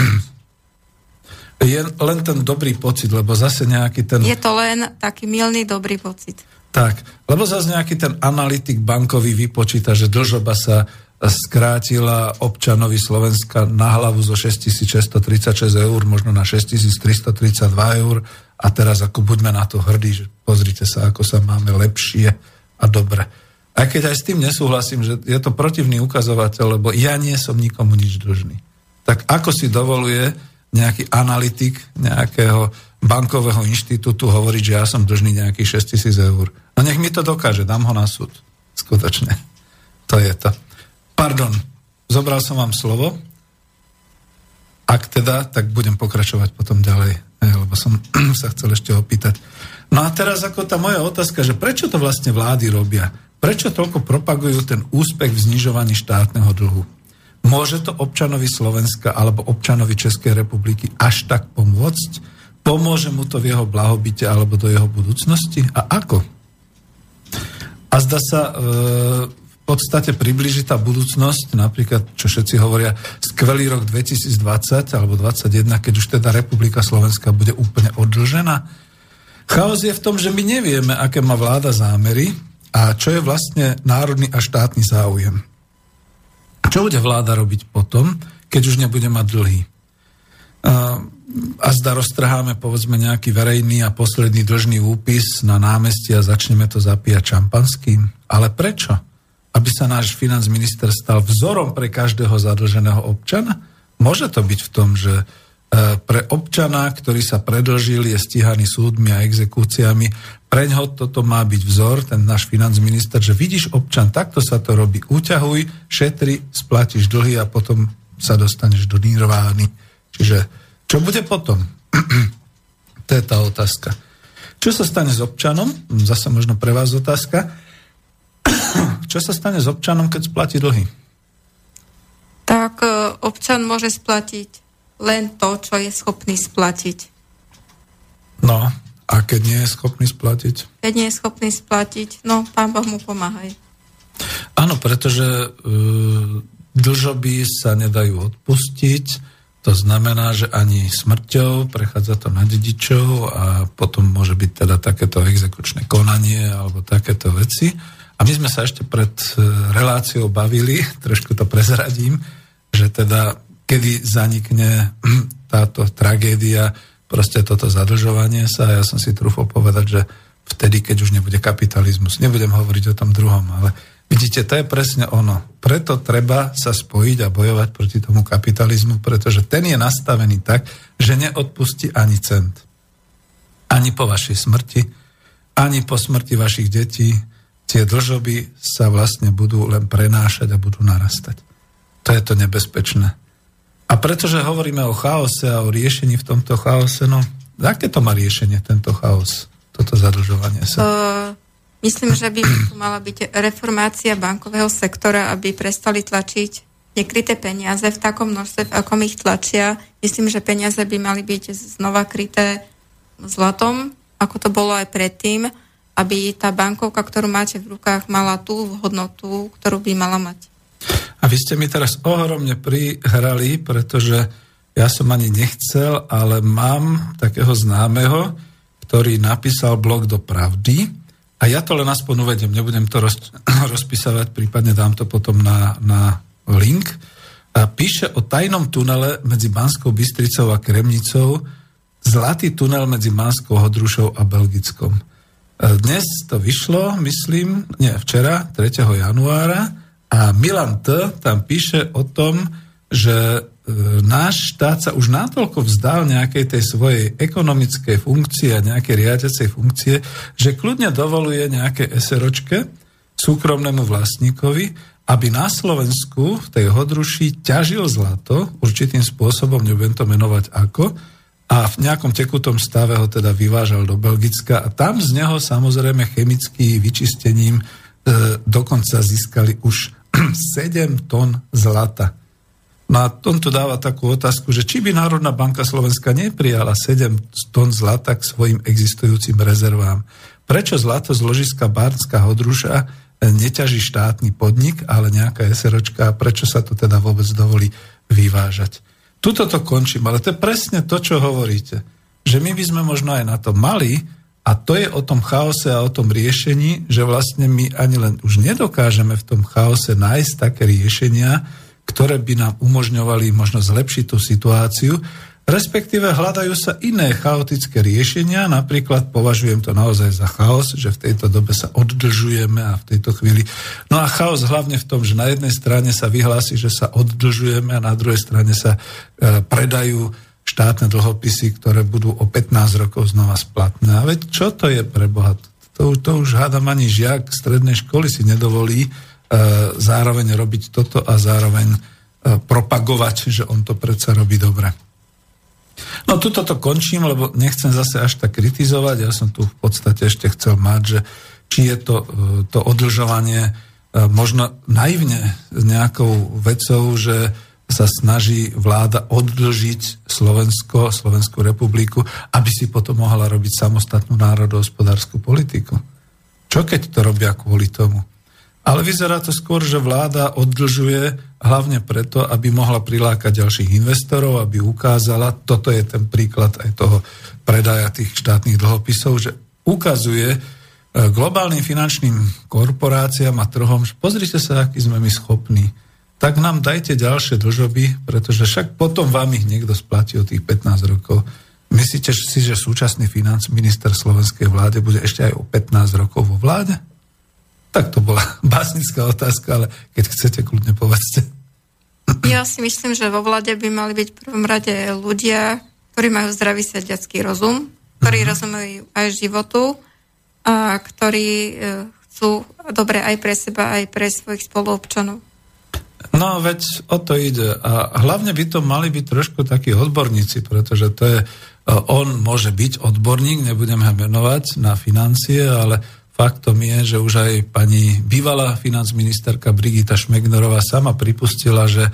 je len ten dobrý pocit, lebo zase nejaký ten... Je to len taký milný dobrý pocit. Tak, lebo zase nejaký ten analytik bankový vypočíta, že dlžoba sa skrátila občanovi Slovenska na hlavu zo 6636 eur, možno na 6332 eur a teraz ako buďme na to hrdí, že pozrite sa, ako sa máme lepšie a dobre. Aj keď aj s tým nesúhlasím, že je to protivný ukazovateľ, lebo ja nie som nikomu nič dlžný. Tak ako si dovoluje nejaký analytik nejakého bankového inštitútu hovoriť, že ja som dlžný nejakých 6 tisíc eur. No nech mi to dokáže, dám ho na súd. Skutočne. To je to. Pardon, zobral som vám slovo. Ak teda, tak budem pokračovať potom ďalej, lebo som sa chcel ešte opýtať. No a teraz ako tá moja otázka, že prečo to vlastne vlády robia? Prečo toľko propagujú ten úspech v znižovaní štátneho dlhu? Môže to občanovi Slovenska alebo občanovi Českej republiky až tak pomôcť? Pomôže mu to v jeho blahobite alebo do jeho budúcnosti? A ako? A zdá sa, e, v podstate približí tá budúcnosť, napríklad, čo všetci hovoria, skvelý rok 2020 alebo 2021, keď už teda Republika Slovenska bude úplne odlžená. Chaos je v tom, že my nevieme, aké má vláda zámery a čo je vlastne národný a štátny záujem. Čo bude vláda robiť potom, keď už nebude mať dlhy? A zda roztrháme povedzme nejaký verejný a posledný dlžný úpis na námestí a začneme to zapíjať šampanským. Ale prečo? Aby sa náš finanzminister stal vzorom pre každého zadlženého občana? Môže to byť v tom, že E, pre občana, ktorý sa predlžil, je stíhaný súdmi a exekúciami. Preňho toto má byť vzor, ten náš finanzminister, že vidíš občan, takto sa to robí. Uťahuj, šetri, splatíš dlhy a potom sa dostaneš do nírvány. Čiže čo bude potom? to je tá otázka. Čo sa stane s občanom? Zase možno pre vás otázka. čo sa stane s občanom, keď splatí dlhy? Tak e, občan môže splatiť len to, čo je schopný splatiť. No, a keď nie je schopný splatiť? Keď nie je schopný splatiť, no, pán Boh mu pomáhaj. Áno, pretože uh, dlžoby sa nedajú odpustiť, to znamená, že ani smrťou prechádza to na dedičov a potom môže byť teda takéto exekučné konanie alebo takéto veci. A my sme sa ešte pred e, reláciou bavili, trošku to prezradím, že teda kedy zanikne táto tragédia, proste toto zadlžovanie sa. Ja som si trúfol povedať, že vtedy, keď už nebude kapitalizmus. Nebudem hovoriť o tom druhom, ale vidíte, to je presne ono. Preto treba sa spojiť a bojovať proti tomu kapitalizmu, pretože ten je nastavený tak, že neodpustí ani cent. Ani po vašej smrti, ani po smrti vašich detí. Tie dlžoby sa vlastne budú len prenášať a budú narastať. To je to nebezpečné. A pretože hovoríme o chaose a o riešení v tomto chaose, no aké to má riešenie, tento chaos, toto zadlžovanie sa? Uh, myslím, že by tu mala byť reformácia bankového sektora, aby prestali tlačiť nekryté peniaze v takom množstve, v akom ich tlačia. Myslím, že peniaze by mali byť znova kryté zlatom, ako to bolo aj predtým, aby tá bankovka, ktorú máte v rukách, mala tú hodnotu, ktorú by mala mať. A vy ste mi teraz ohromne prihrali, pretože ja som ani nechcel, ale mám takého známeho, ktorý napísal blog do pravdy a ja to len aspoň uvedem, nebudem to roz, rozpisovať, prípadne dám to potom na, na link. A píše o tajnom tunele medzi Banskou Bystricou a Kremnicou, zlatý tunel medzi Banskou Hodrušou a Belgickom. Dnes to vyšlo, myslím, nie, včera, 3. januára, a Milan T. tam píše o tom, že e, náš štát sa už natoľko vzdal nejakej tej svojej ekonomickej funkcie a nejakej riadiacej funkcie, že kľudne dovoluje nejaké SROčke súkromnému vlastníkovi, aby na Slovensku v tej hodruši ťažil zlato, určitým spôsobom, nebudem to menovať ako, a v nejakom tekutom stave ho teda vyvážal do Belgicka a tam z neho samozrejme chemickým vyčistením e, dokonca získali už 7 tón zlata. No a on tu dáva takú otázku, že či by Národná banka Slovenska neprijala 7 tón zlata k svojim existujúcim rezervám. Prečo zlato z ložiska Bárnska Hodruša neťaží štátny podnik, ale nejaká SROčka a prečo sa to teda vôbec dovolí vyvážať. Tuto to končím, ale to je presne to, čo hovoríte. Že my by sme možno aj na to mali, a to je o tom chaose a o tom riešení, že vlastne my ani len už nedokážeme v tom chaose nájsť také riešenia, ktoré by nám umožňovali možno zlepšiť tú situáciu, respektíve hľadajú sa iné chaotické riešenia, napríklad považujem to naozaj za chaos, že v tejto dobe sa oddlžujeme a v tejto chvíli... No a chaos hlavne v tom, že na jednej strane sa vyhlási, že sa oddlžujeme a na druhej strane sa e, predajú štátne dlhopisy, ktoré budú o 15 rokov znova splatné. A veď čo to je pre Boha? To, to už hádam ani žiak strednej školy si nedovolí zároveň robiť toto a zároveň e, propagovať, že on to predsa robí dobre. No tuto to končím, lebo nechcem zase až tak kritizovať. Ja som tu v podstate ešte chcel mať, že či je to, e, to odlžovanie možno naivne nejakou vecou, že sa snaží vláda oddlžiť Slovensko, Slovenskú republiku, aby si potom mohla robiť samostatnú národohospodárskú politiku. Čo keď to robia kvôli tomu? Ale vyzerá to skôr, že vláda oddlžuje hlavne preto, aby mohla prilákať ďalších investorov, aby ukázala, toto je ten príklad aj toho predaja tých štátnych dlhopisov, že ukazuje e, globálnym finančným korporáciám a trhom, že pozrite sa, aký sme my schopní. Tak nám dajte ďalšie dlžoby, pretože však potom vám ich niekto splatí o tých 15 rokov. Myslíte si, že súčasný financ minister slovenskej vláde bude ešte aj o 15 rokov vo vláde? Tak to bola básnická otázka, ale keď chcete, kľudne povedzte. Ja si myslím, že vo vlade by mali byť v prvom rade ľudia, ktorí majú zdravý sediacký rozum, ktorí uh-huh. rozumejú aj životu a ktorí e, chcú dobre aj pre seba, aj pre svojich spoluobčanov. No veď o to ide. A hlavne by to mali byť trošku takí odborníci, pretože to je, e, on môže byť odborník, nebudem ho menovať na financie, ale Faktom je, že už aj pani bývalá financministerka Brigita Šmegnerová sama pripustila, že e,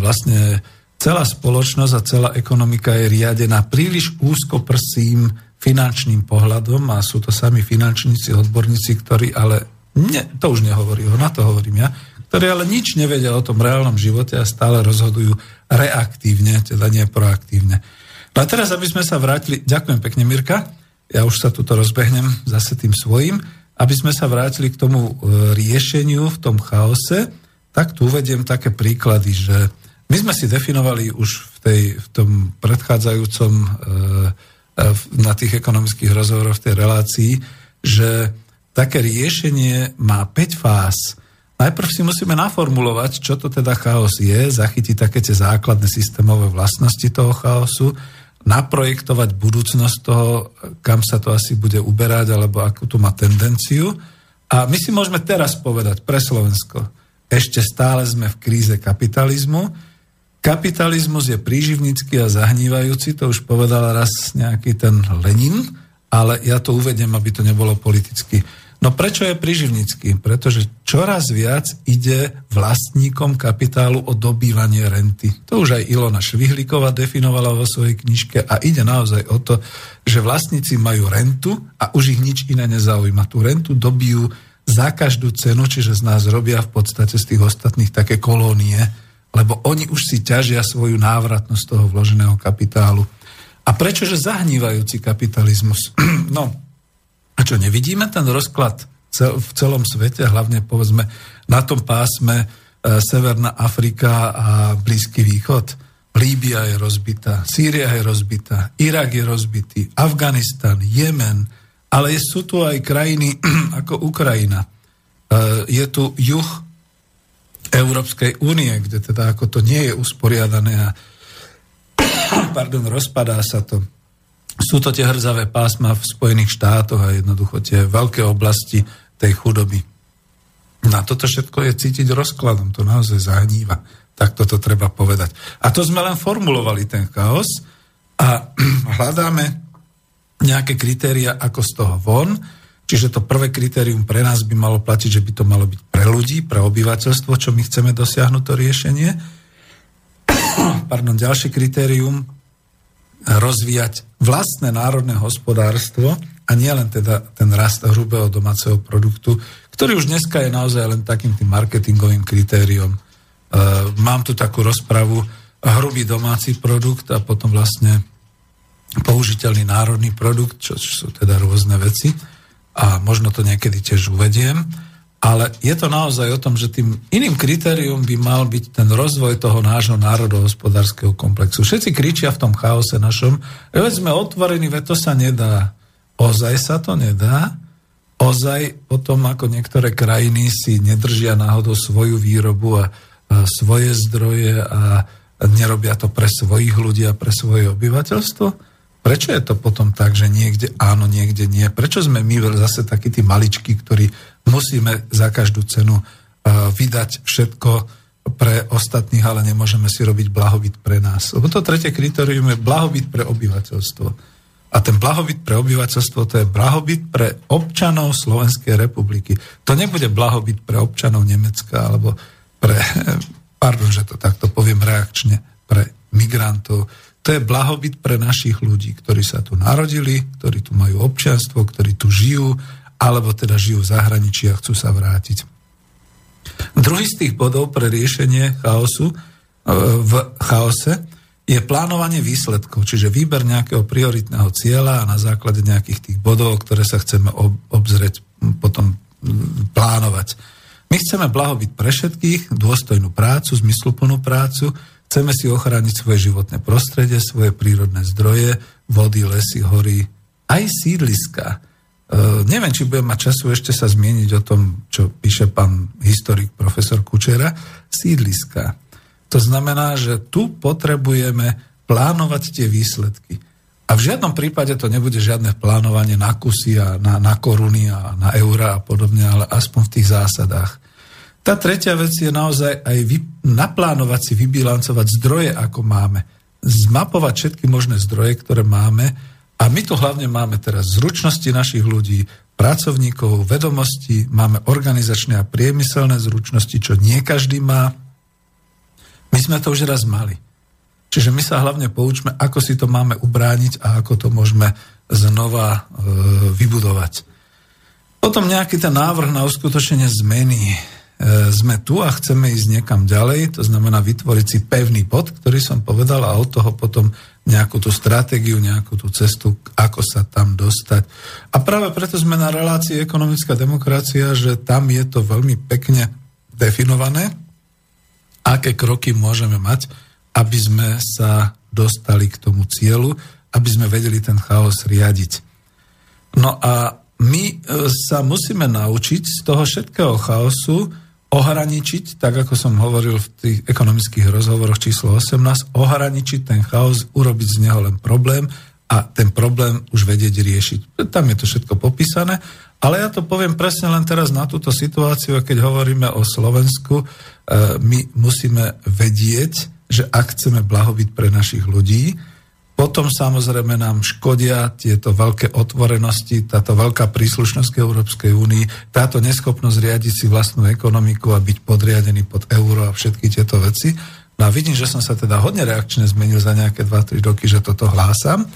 vlastne celá spoločnosť a celá ekonomika je riadená príliš úzkoprsým finančným pohľadom a sú to sami finančníci, odborníci, ktorí ale, ne, to už nehovorí, na to hovorím ja, ktorí ale nič nevedia o tom reálnom živote a stále rozhodujú reaktívne, teda nie proaktívne. No a teraz, aby sme sa vrátili, ďakujem pekne Mirka, ja už sa tuto rozbehnem zase tým svojim, aby sme sa vrátili k tomu e, riešeniu v tom chaose, tak tu uvediem také príklady, že my sme si definovali už v, tej, v tom predchádzajúcom e, e, na tých ekonomických rozhovoroch v tej relácii, že také riešenie má 5 fáz. Najprv si musíme naformulovať, čo to teda chaos je, zachytiť také tie základné systémové vlastnosti toho chaosu, naprojektovať budúcnosť toho, kam sa to asi bude uberať, alebo akú to má tendenciu. A my si môžeme teraz povedať pre Slovensko, ešte stále sme v kríze kapitalizmu. Kapitalizmus je príživnícky a zahnívajúci, to už povedal raz nejaký ten Lenin, ale ja to uvedem, aby to nebolo politicky No prečo je priživnícky? Pretože čoraz viac ide vlastníkom kapitálu o dobývanie renty. To už aj Ilona Švihlíková definovala vo svojej knižke a ide naozaj o to, že vlastníci majú rentu a už ich nič iné nezaujíma. Tú rentu dobijú za každú cenu, čiže z nás robia v podstate z tých ostatných také kolónie, lebo oni už si ťažia svoju návratnosť toho vloženého kapitálu. A prečože zahnívajúci kapitalizmus? no, a čo, nevidíme ten rozklad v celom svete, hlavne povedzme na tom pásme e, Severná Afrika a Blízky východ. Líbia je rozbitá, Sýria je rozbitá, Irak je rozbitý, Afganistan, Jemen, ale sú tu aj krajiny ako Ukrajina. E, je tu juh Európskej únie, kde teda ako to nie je usporiadané a pardon, rozpadá sa to sú to tie hrzavé pásma v Spojených štátoch a jednoducho tie veľké oblasti tej chudoby. Na toto všetko je cítiť rozkladom, to naozaj zahníva. Tak toto treba povedať. A to sme len formulovali ten chaos a hľadáme nejaké kritéria, ako z toho von. Čiže to prvé kritérium pre nás by malo platiť, že by to malo byť pre ľudí, pre obyvateľstvo, čo my chceme dosiahnuť to riešenie. Pardon, ďalšie kritérium rozvíjať vlastné národné hospodárstvo a nielen teda ten rast hrubého domáceho produktu, ktorý už dneska je naozaj len takým tým marketingovým kritériom. E, mám tu takú rozpravu hrubý domáci produkt a potom vlastne použiteľný národný produkt, čo, čo sú teda rôzne veci a možno to niekedy tiež uvediem. Ale je to naozaj o tom, že tým iným kritérium by mal byť ten rozvoj toho nášho národohospodárskeho komplexu. Všetci kričia v tom chaose našom, veď sme otvorení, veď to sa nedá. Ozaj sa to nedá. Ozaj potom, ako niektoré krajiny si nedržia náhodou svoju výrobu a, a svoje zdroje a nerobia to pre svojich ľudí a pre svoje obyvateľstvo, Prečo je to potom tak, že niekde áno, niekde nie? Prečo sme my zase takí tí maličky, ktorí musíme za každú cenu uh, vydať všetko pre ostatných, ale nemôžeme si robiť blahobyt pre nás? Lebo to tretie kritérium je blahobyt pre obyvateľstvo. A ten blahobyt pre obyvateľstvo to je blahobyt pre občanov Slovenskej republiky. To nebude blahobyt pre občanov Nemecka alebo pre, pardon, že to takto poviem reakčne, pre migrantov, to je blahobyt pre našich ľudí, ktorí sa tu narodili, ktorí tu majú občianstvo, ktorí tu žijú, alebo teda žijú v zahraničí a chcú sa vrátiť. Druhý z tých bodov pre riešenie chaosu e, v chaose je plánovanie výsledkov, čiže výber nejakého prioritného cieľa a na základe nejakých tých bodov, ktoré sa chceme obzrieť, potom plánovať. My chceme blahobyt pre všetkých, dôstojnú prácu, zmysluplnú prácu, Chceme si ochrániť svoje životné prostredie, svoje prírodné zdroje, vody, lesy, hory, aj sídliska. E, neviem, či budem mať času ešte sa zmieniť o tom, čo píše pán historik profesor Kučera. Sídliska. To znamená, že tu potrebujeme plánovať tie výsledky. A v žiadnom prípade to nebude žiadne plánovanie na kusy a na, na koruny a na eurá a podobne, ale aspoň v tých zásadách. Tá tretia vec je naozaj aj vy, naplánovať si, vybilancovať zdroje, ako máme. Zmapovať všetky možné zdroje, ktoré máme. A my tu hlavne máme teraz zručnosti našich ľudí, pracovníkov, vedomosti, máme organizačné a priemyselné zručnosti, čo nie každý má. My sme to už raz mali. Čiže my sa hlavne poučme, ako si to máme ubrániť a ako to môžeme znova e, vybudovať. Potom nejaký ten návrh na uskutočnenie zmeny sme tu a chceme ísť niekam ďalej, to znamená vytvoriť si pevný bod, ktorý som povedal a od toho potom nejakú tú stratégiu, nejakú tú cestu, ako sa tam dostať. A práve preto sme na relácii ekonomická demokracia, že tam je to veľmi pekne definované, aké kroky môžeme mať, aby sme sa dostali k tomu cieľu, aby sme vedeli ten chaos riadiť. No a my e, sa musíme naučiť z toho všetkého chaosu, ohraničiť, tak ako som hovoril v tých ekonomických rozhovoroch číslo 18, ohraničiť ten chaos, urobiť z neho len problém a ten problém už vedieť riešiť. Tam je to všetko popísané, ale ja to poviem presne len teraz na túto situáciu, keď hovoríme o Slovensku, e, my musíme vedieť, že ak chceme blahobyt pre našich ľudí, potom samozrejme nám škodia tieto veľké otvorenosti, táto veľká príslušnosť k Európskej únii, táto neschopnosť riadiť si vlastnú ekonomiku a byť podriadený pod euro a všetky tieto veci. No a vidím, že som sa teda hodne reakčne zmenil za nejaké 2-3 roky, že toto hlásam,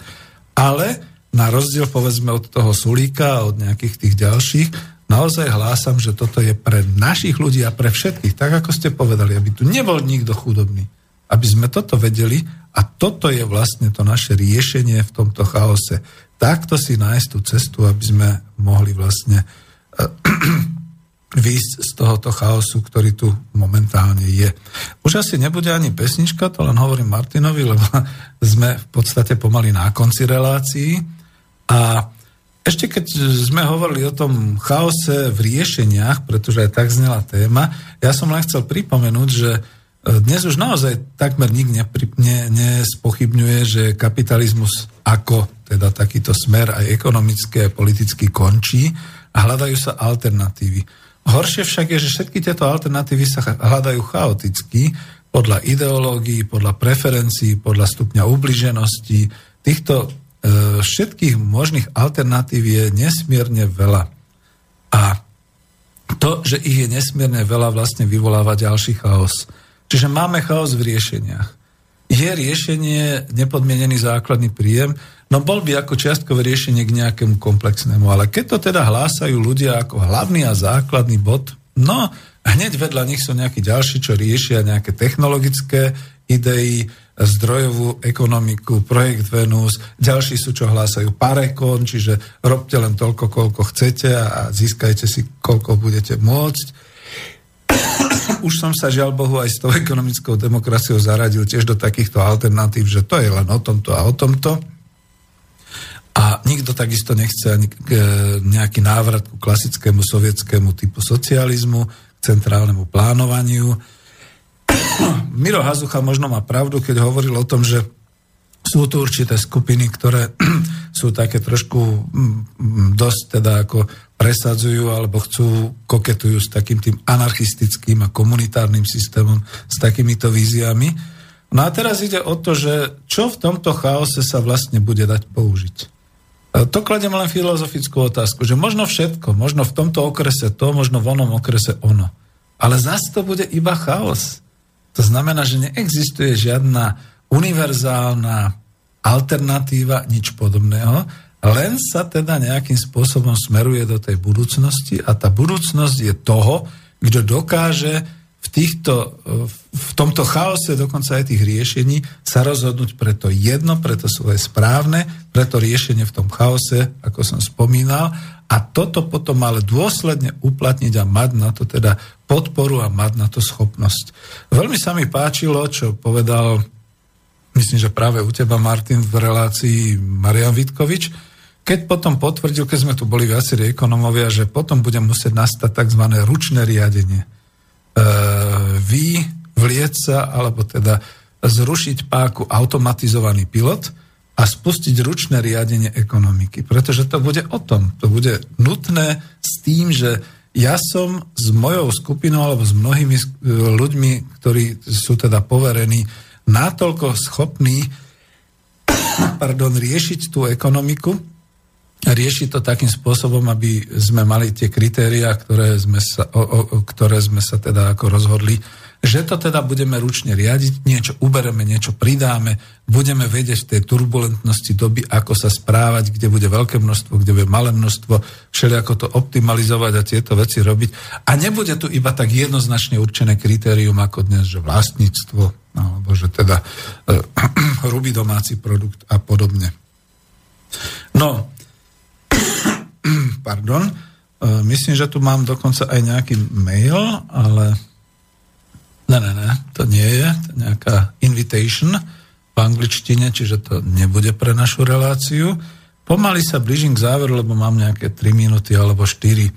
ale na rozdiel povedzme od toho Sulíka a od nejakých tých ďalších, naozaj hlásam, že toto je pre našich ľudí a pre všetkých, tak ako ste povedali, aby tu nebol nikto chudobný. Aby sme toto vedeli a toto je vlastne to naše riešenie v tomto chaose. Takto si nájsť tú cestu, aby sme mohli vlastne uh, výjsť z tohoto chaosu, ktorý tu momentálne je. Už asi nebude ani pesnička, to len hovorím Martinovi, lebo sme v podstate pomaly na konci relácií. A ešte keď sme hovorili o tom chaose v riešeniach, pretože aj tak znela téma, ja som len chcel pripomenúť, že dnes už naozaj takmer nik nepri, ne, nespochybňuje, že kapitalizmus ako teda takýto smer aj ekonomické a politicky končí a hľadajú sa alternatívy. Horšie však je, že všetky tieto alternatívy sa hľadajú chaoticky, podľa ideológií, podľa preferencií, podľa stupňa ubliženosti. Týchto e, všetkých možných alternatív je nesmierne veľa. A to, že ich je nesmierne veľa, vlastne vyvoláva ďalší chaos. Čiže máme chaos v riešeniach. Je riešenie nepodmienený základný príjem, no bol by ako čiastkové riešenie k nejakému komplexnému. Ale keď to teda hlásajú ľudia ako hlavný a základný bod, no hneď vedľa nich sú nejakí ďalší, čo riešia nejaké technologické idei, zdrojovú ekonomiku, projekt Venus, ďalší sú, čo hlásajú parekon, čiže robte len toľko, koľko chcete a získajte si, koľko budete môcť. Už som sa žiaľ Bohu aj s tou ekonomickou demokraciou zaradil tiež do takýchto alternatív, že to je len o tomto a o tomto. A nikto takisto nechce ani nejaký návrat ku klasickému sovietskému typu socializmu, k centrálnemu plánovaniu Miro Hazucha možno má pravdu, keď hovoril o tom, že sú tu určité skupiny, ktoré sú také trošku mm, mm, dosť teda ako presadzujú alebo chcú, koketujú s takým tým anarchistickým a komunitárnym systémom, s takýmito víziami. No a teraz ide o to, že čo v tomto chaose sa vlastne bude dať použiť. E, to kladem len filozofickú otázku, že možno všetko, možno v tomto okrese to, možno v onom okrese ono. Ale zase to bude iba chaos. To znamená, že neexistuje žiadna univerzálna alternatíva, nič podobného, len sa teda nejakým spôsobom smeruje do tej budúcnosti a tá budúcnosť je toho, kto dokáže v, týchto, v tomto chaose dokonca aj tých riešení sa rozhodnúť pre to jedno, pre to svoje správne, pre to riešenie v tom chaose, ako som spomínal, a toto potom ale dôsledne uplatniť a mať na to teda podporu a mať na to schopnosť. Veľmi sa mi páčilo, čo povedal, myslím, že práve u teba, Martin, v relácii Marian Vitkovič, keď potom potvrdil, keď sme tu boli viacerí ekonomovia, že potom bude musieť nastať tzv. ručné riadenie. E, vy vlieť sa, alebo teda zrušiť páku automatizovaný pilot a spustiť ručné riadenie ekonomiky. Pretože to bude o tom. To bude nutné s tým, že ja som s mojou skupinou alebo s mnohými ľuďmi, ktorí sú teda poverení, natoľko schopní pardon, riešiť tú ekonomiku, riešiť to takým spôsobom, aby sme mali tie kritériá, ktoré sme sa, o, o, ktoré sme sa teda ako rozhodli, že to teda budeme ručne riadiť, niečo ubereme, niečo pridáme, budeme vedieť v tej turbulentnosti doby, ako sa správať, kde bude veľké množstvo, kde bude malé množstvo, všelijako to optimalizovať a tieto veci robiť. A nebude tu iba tak jednoznačne určené kritérium ako dnes, že vlastníctvo, alebo že teda hrubý domáci produkt a podobne. No, pardon, uh, myslím, že tu mám dokonca aj nejaký mail, ale Ne, ne, ne, to nie je. To je nejaká invitation v angličtine, čiže to nebude pre našu reláciu. Pomaly sa blížim k záveru, lebo mám nejaké 3 minúty alebo 4.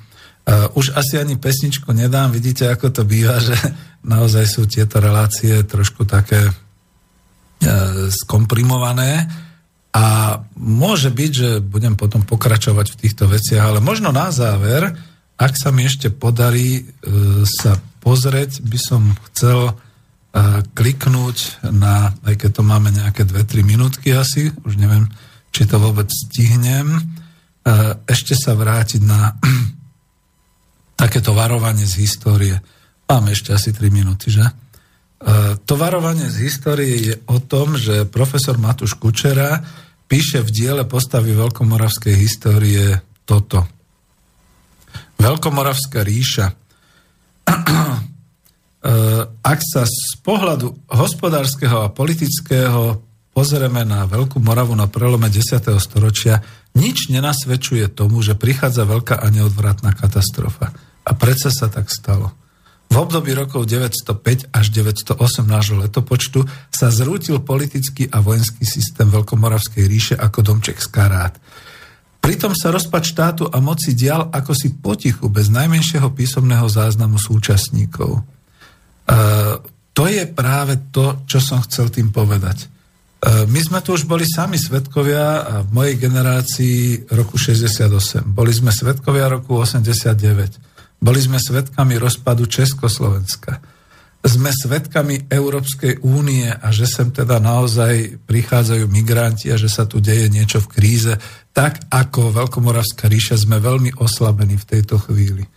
Uh, už asi ani pesničku nedám, vidíte, ako to býva, že naozaj sú tieto relácie trošku také uh, skomprimované a môže byť, že budem potom pokračovať v týchto veciach, ale možno na záver, ak sa mi ešte podarí uh, sa pozrieť, by som chcel uh, kliknúť na, aj keď to máme nejaké 2-3 minútky asi, už neviem, či to vôbec stihnem, uh, ešte sa vrátiť na takéto varovanie z histórie. Máme ešte asi 3 minúty, že? Uh, to varovanie z histórie je o tom, že profesor Matúš Kučera píše v diele postavy Veľkomoravskej histórie toto. Veľkomoravská ríša ak sa z pohľadu hospodárskeho a politického pozrieme na Veľkú Moravu na prelome 10. storočia, nič nenasvedčuje tomu, že prichádza veľká a neodvratná katastrofa. A predsa sa tak stalo. V období rokov 905 až 908 nášho letopočtu sa zrútil politický a vojenský systém Veľkomoravskej ríše ako domček z karát. Pritom sa rozpad štátu a moci dial ako si potichu, bez najmenšieho písomného záznamu súčasníkov. E, to je práve to, čo som chcel tým povedať. E, my sme tu už boli sami svetkovia a v mojej generácii roku 68. Boli sme svetkovia roku 89. Boli sme svetkami rozpadu Československa. Sme svetkami Európskej únie a že sem teda naozaj prichádzajú migranti a že sa tu deje niečo v kríze, tak ako Veľkomoravská ríša sme veľmi oslabení v tejto chvíli.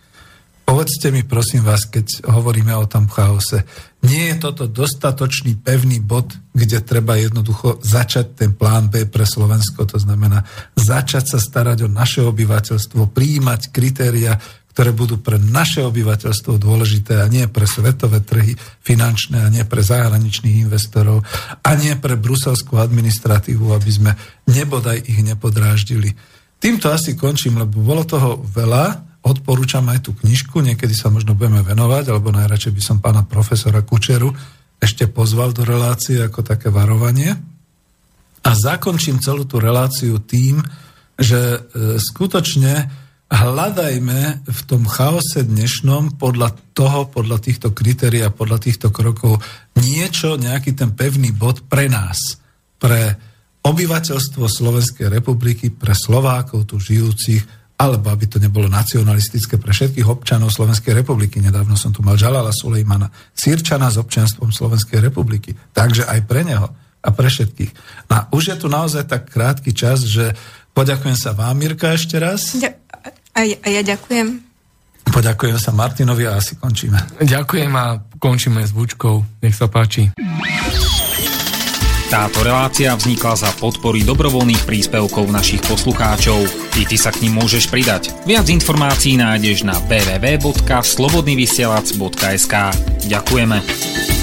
Povedzte mi prosím vás, keď hovoríme o tom chaose, nie je toto dostatočný pevný bod, kde treba jednoducho začať ten plán B pre Slovensko, to znamená začať sa starať o naše obyvateľstvo, prijímať kritéria, ktoré budú pre naše obyvateľstvo dôležité a nie pre svetové trhy finančné a nie pre zahraničných investorov a nie pre bruselskú administratívu, aby sme nebodaj ich nepodráždili. Týmto asi končím, lebo bolo toho veľa odporúčam aj tú knižku, niekedy sa možno budeme venovať, alebo najradšej by som pána profesora Kučeru ešte pozval do relácie ako také varovanie. A zakončím celú tú reláciu tým, že e, skutočne hľadajme v tom chaose dnešnom podľa toho, podľa týchto kritérií a podľa týchto krokov niečo, nejaký ten pevný bod pre nás, pre obyvateľstvo Slovenskej republiky, pre Slovákov tu žijúcich, alebo aby to nebolo nacionalistické pre všetkých občanov Slovenskej republiky. Nedávno som tu mal Žalala Sulejmana, Sýrčana s občanstvom Slovenskej republiky. Takže aj pre neho a pre všetkých. No a už je tu naozaj tak krátky čas, že poďakujem sa vám, Mirka, ešte raz. Ja, a, ja, a ja ďakujem. Poďakujem sa Martinovi a asi končíme. Ďakujem a končíme s Vúčkou. Nech sa páči. Táto relácia vznikla za podpory dobrovoľných príspevkov našich poslucháčov. I ty sa k ním môžeš pridať. Viac informácií nájdeš na www.slobodnyvysielac.sk Ďakujeme.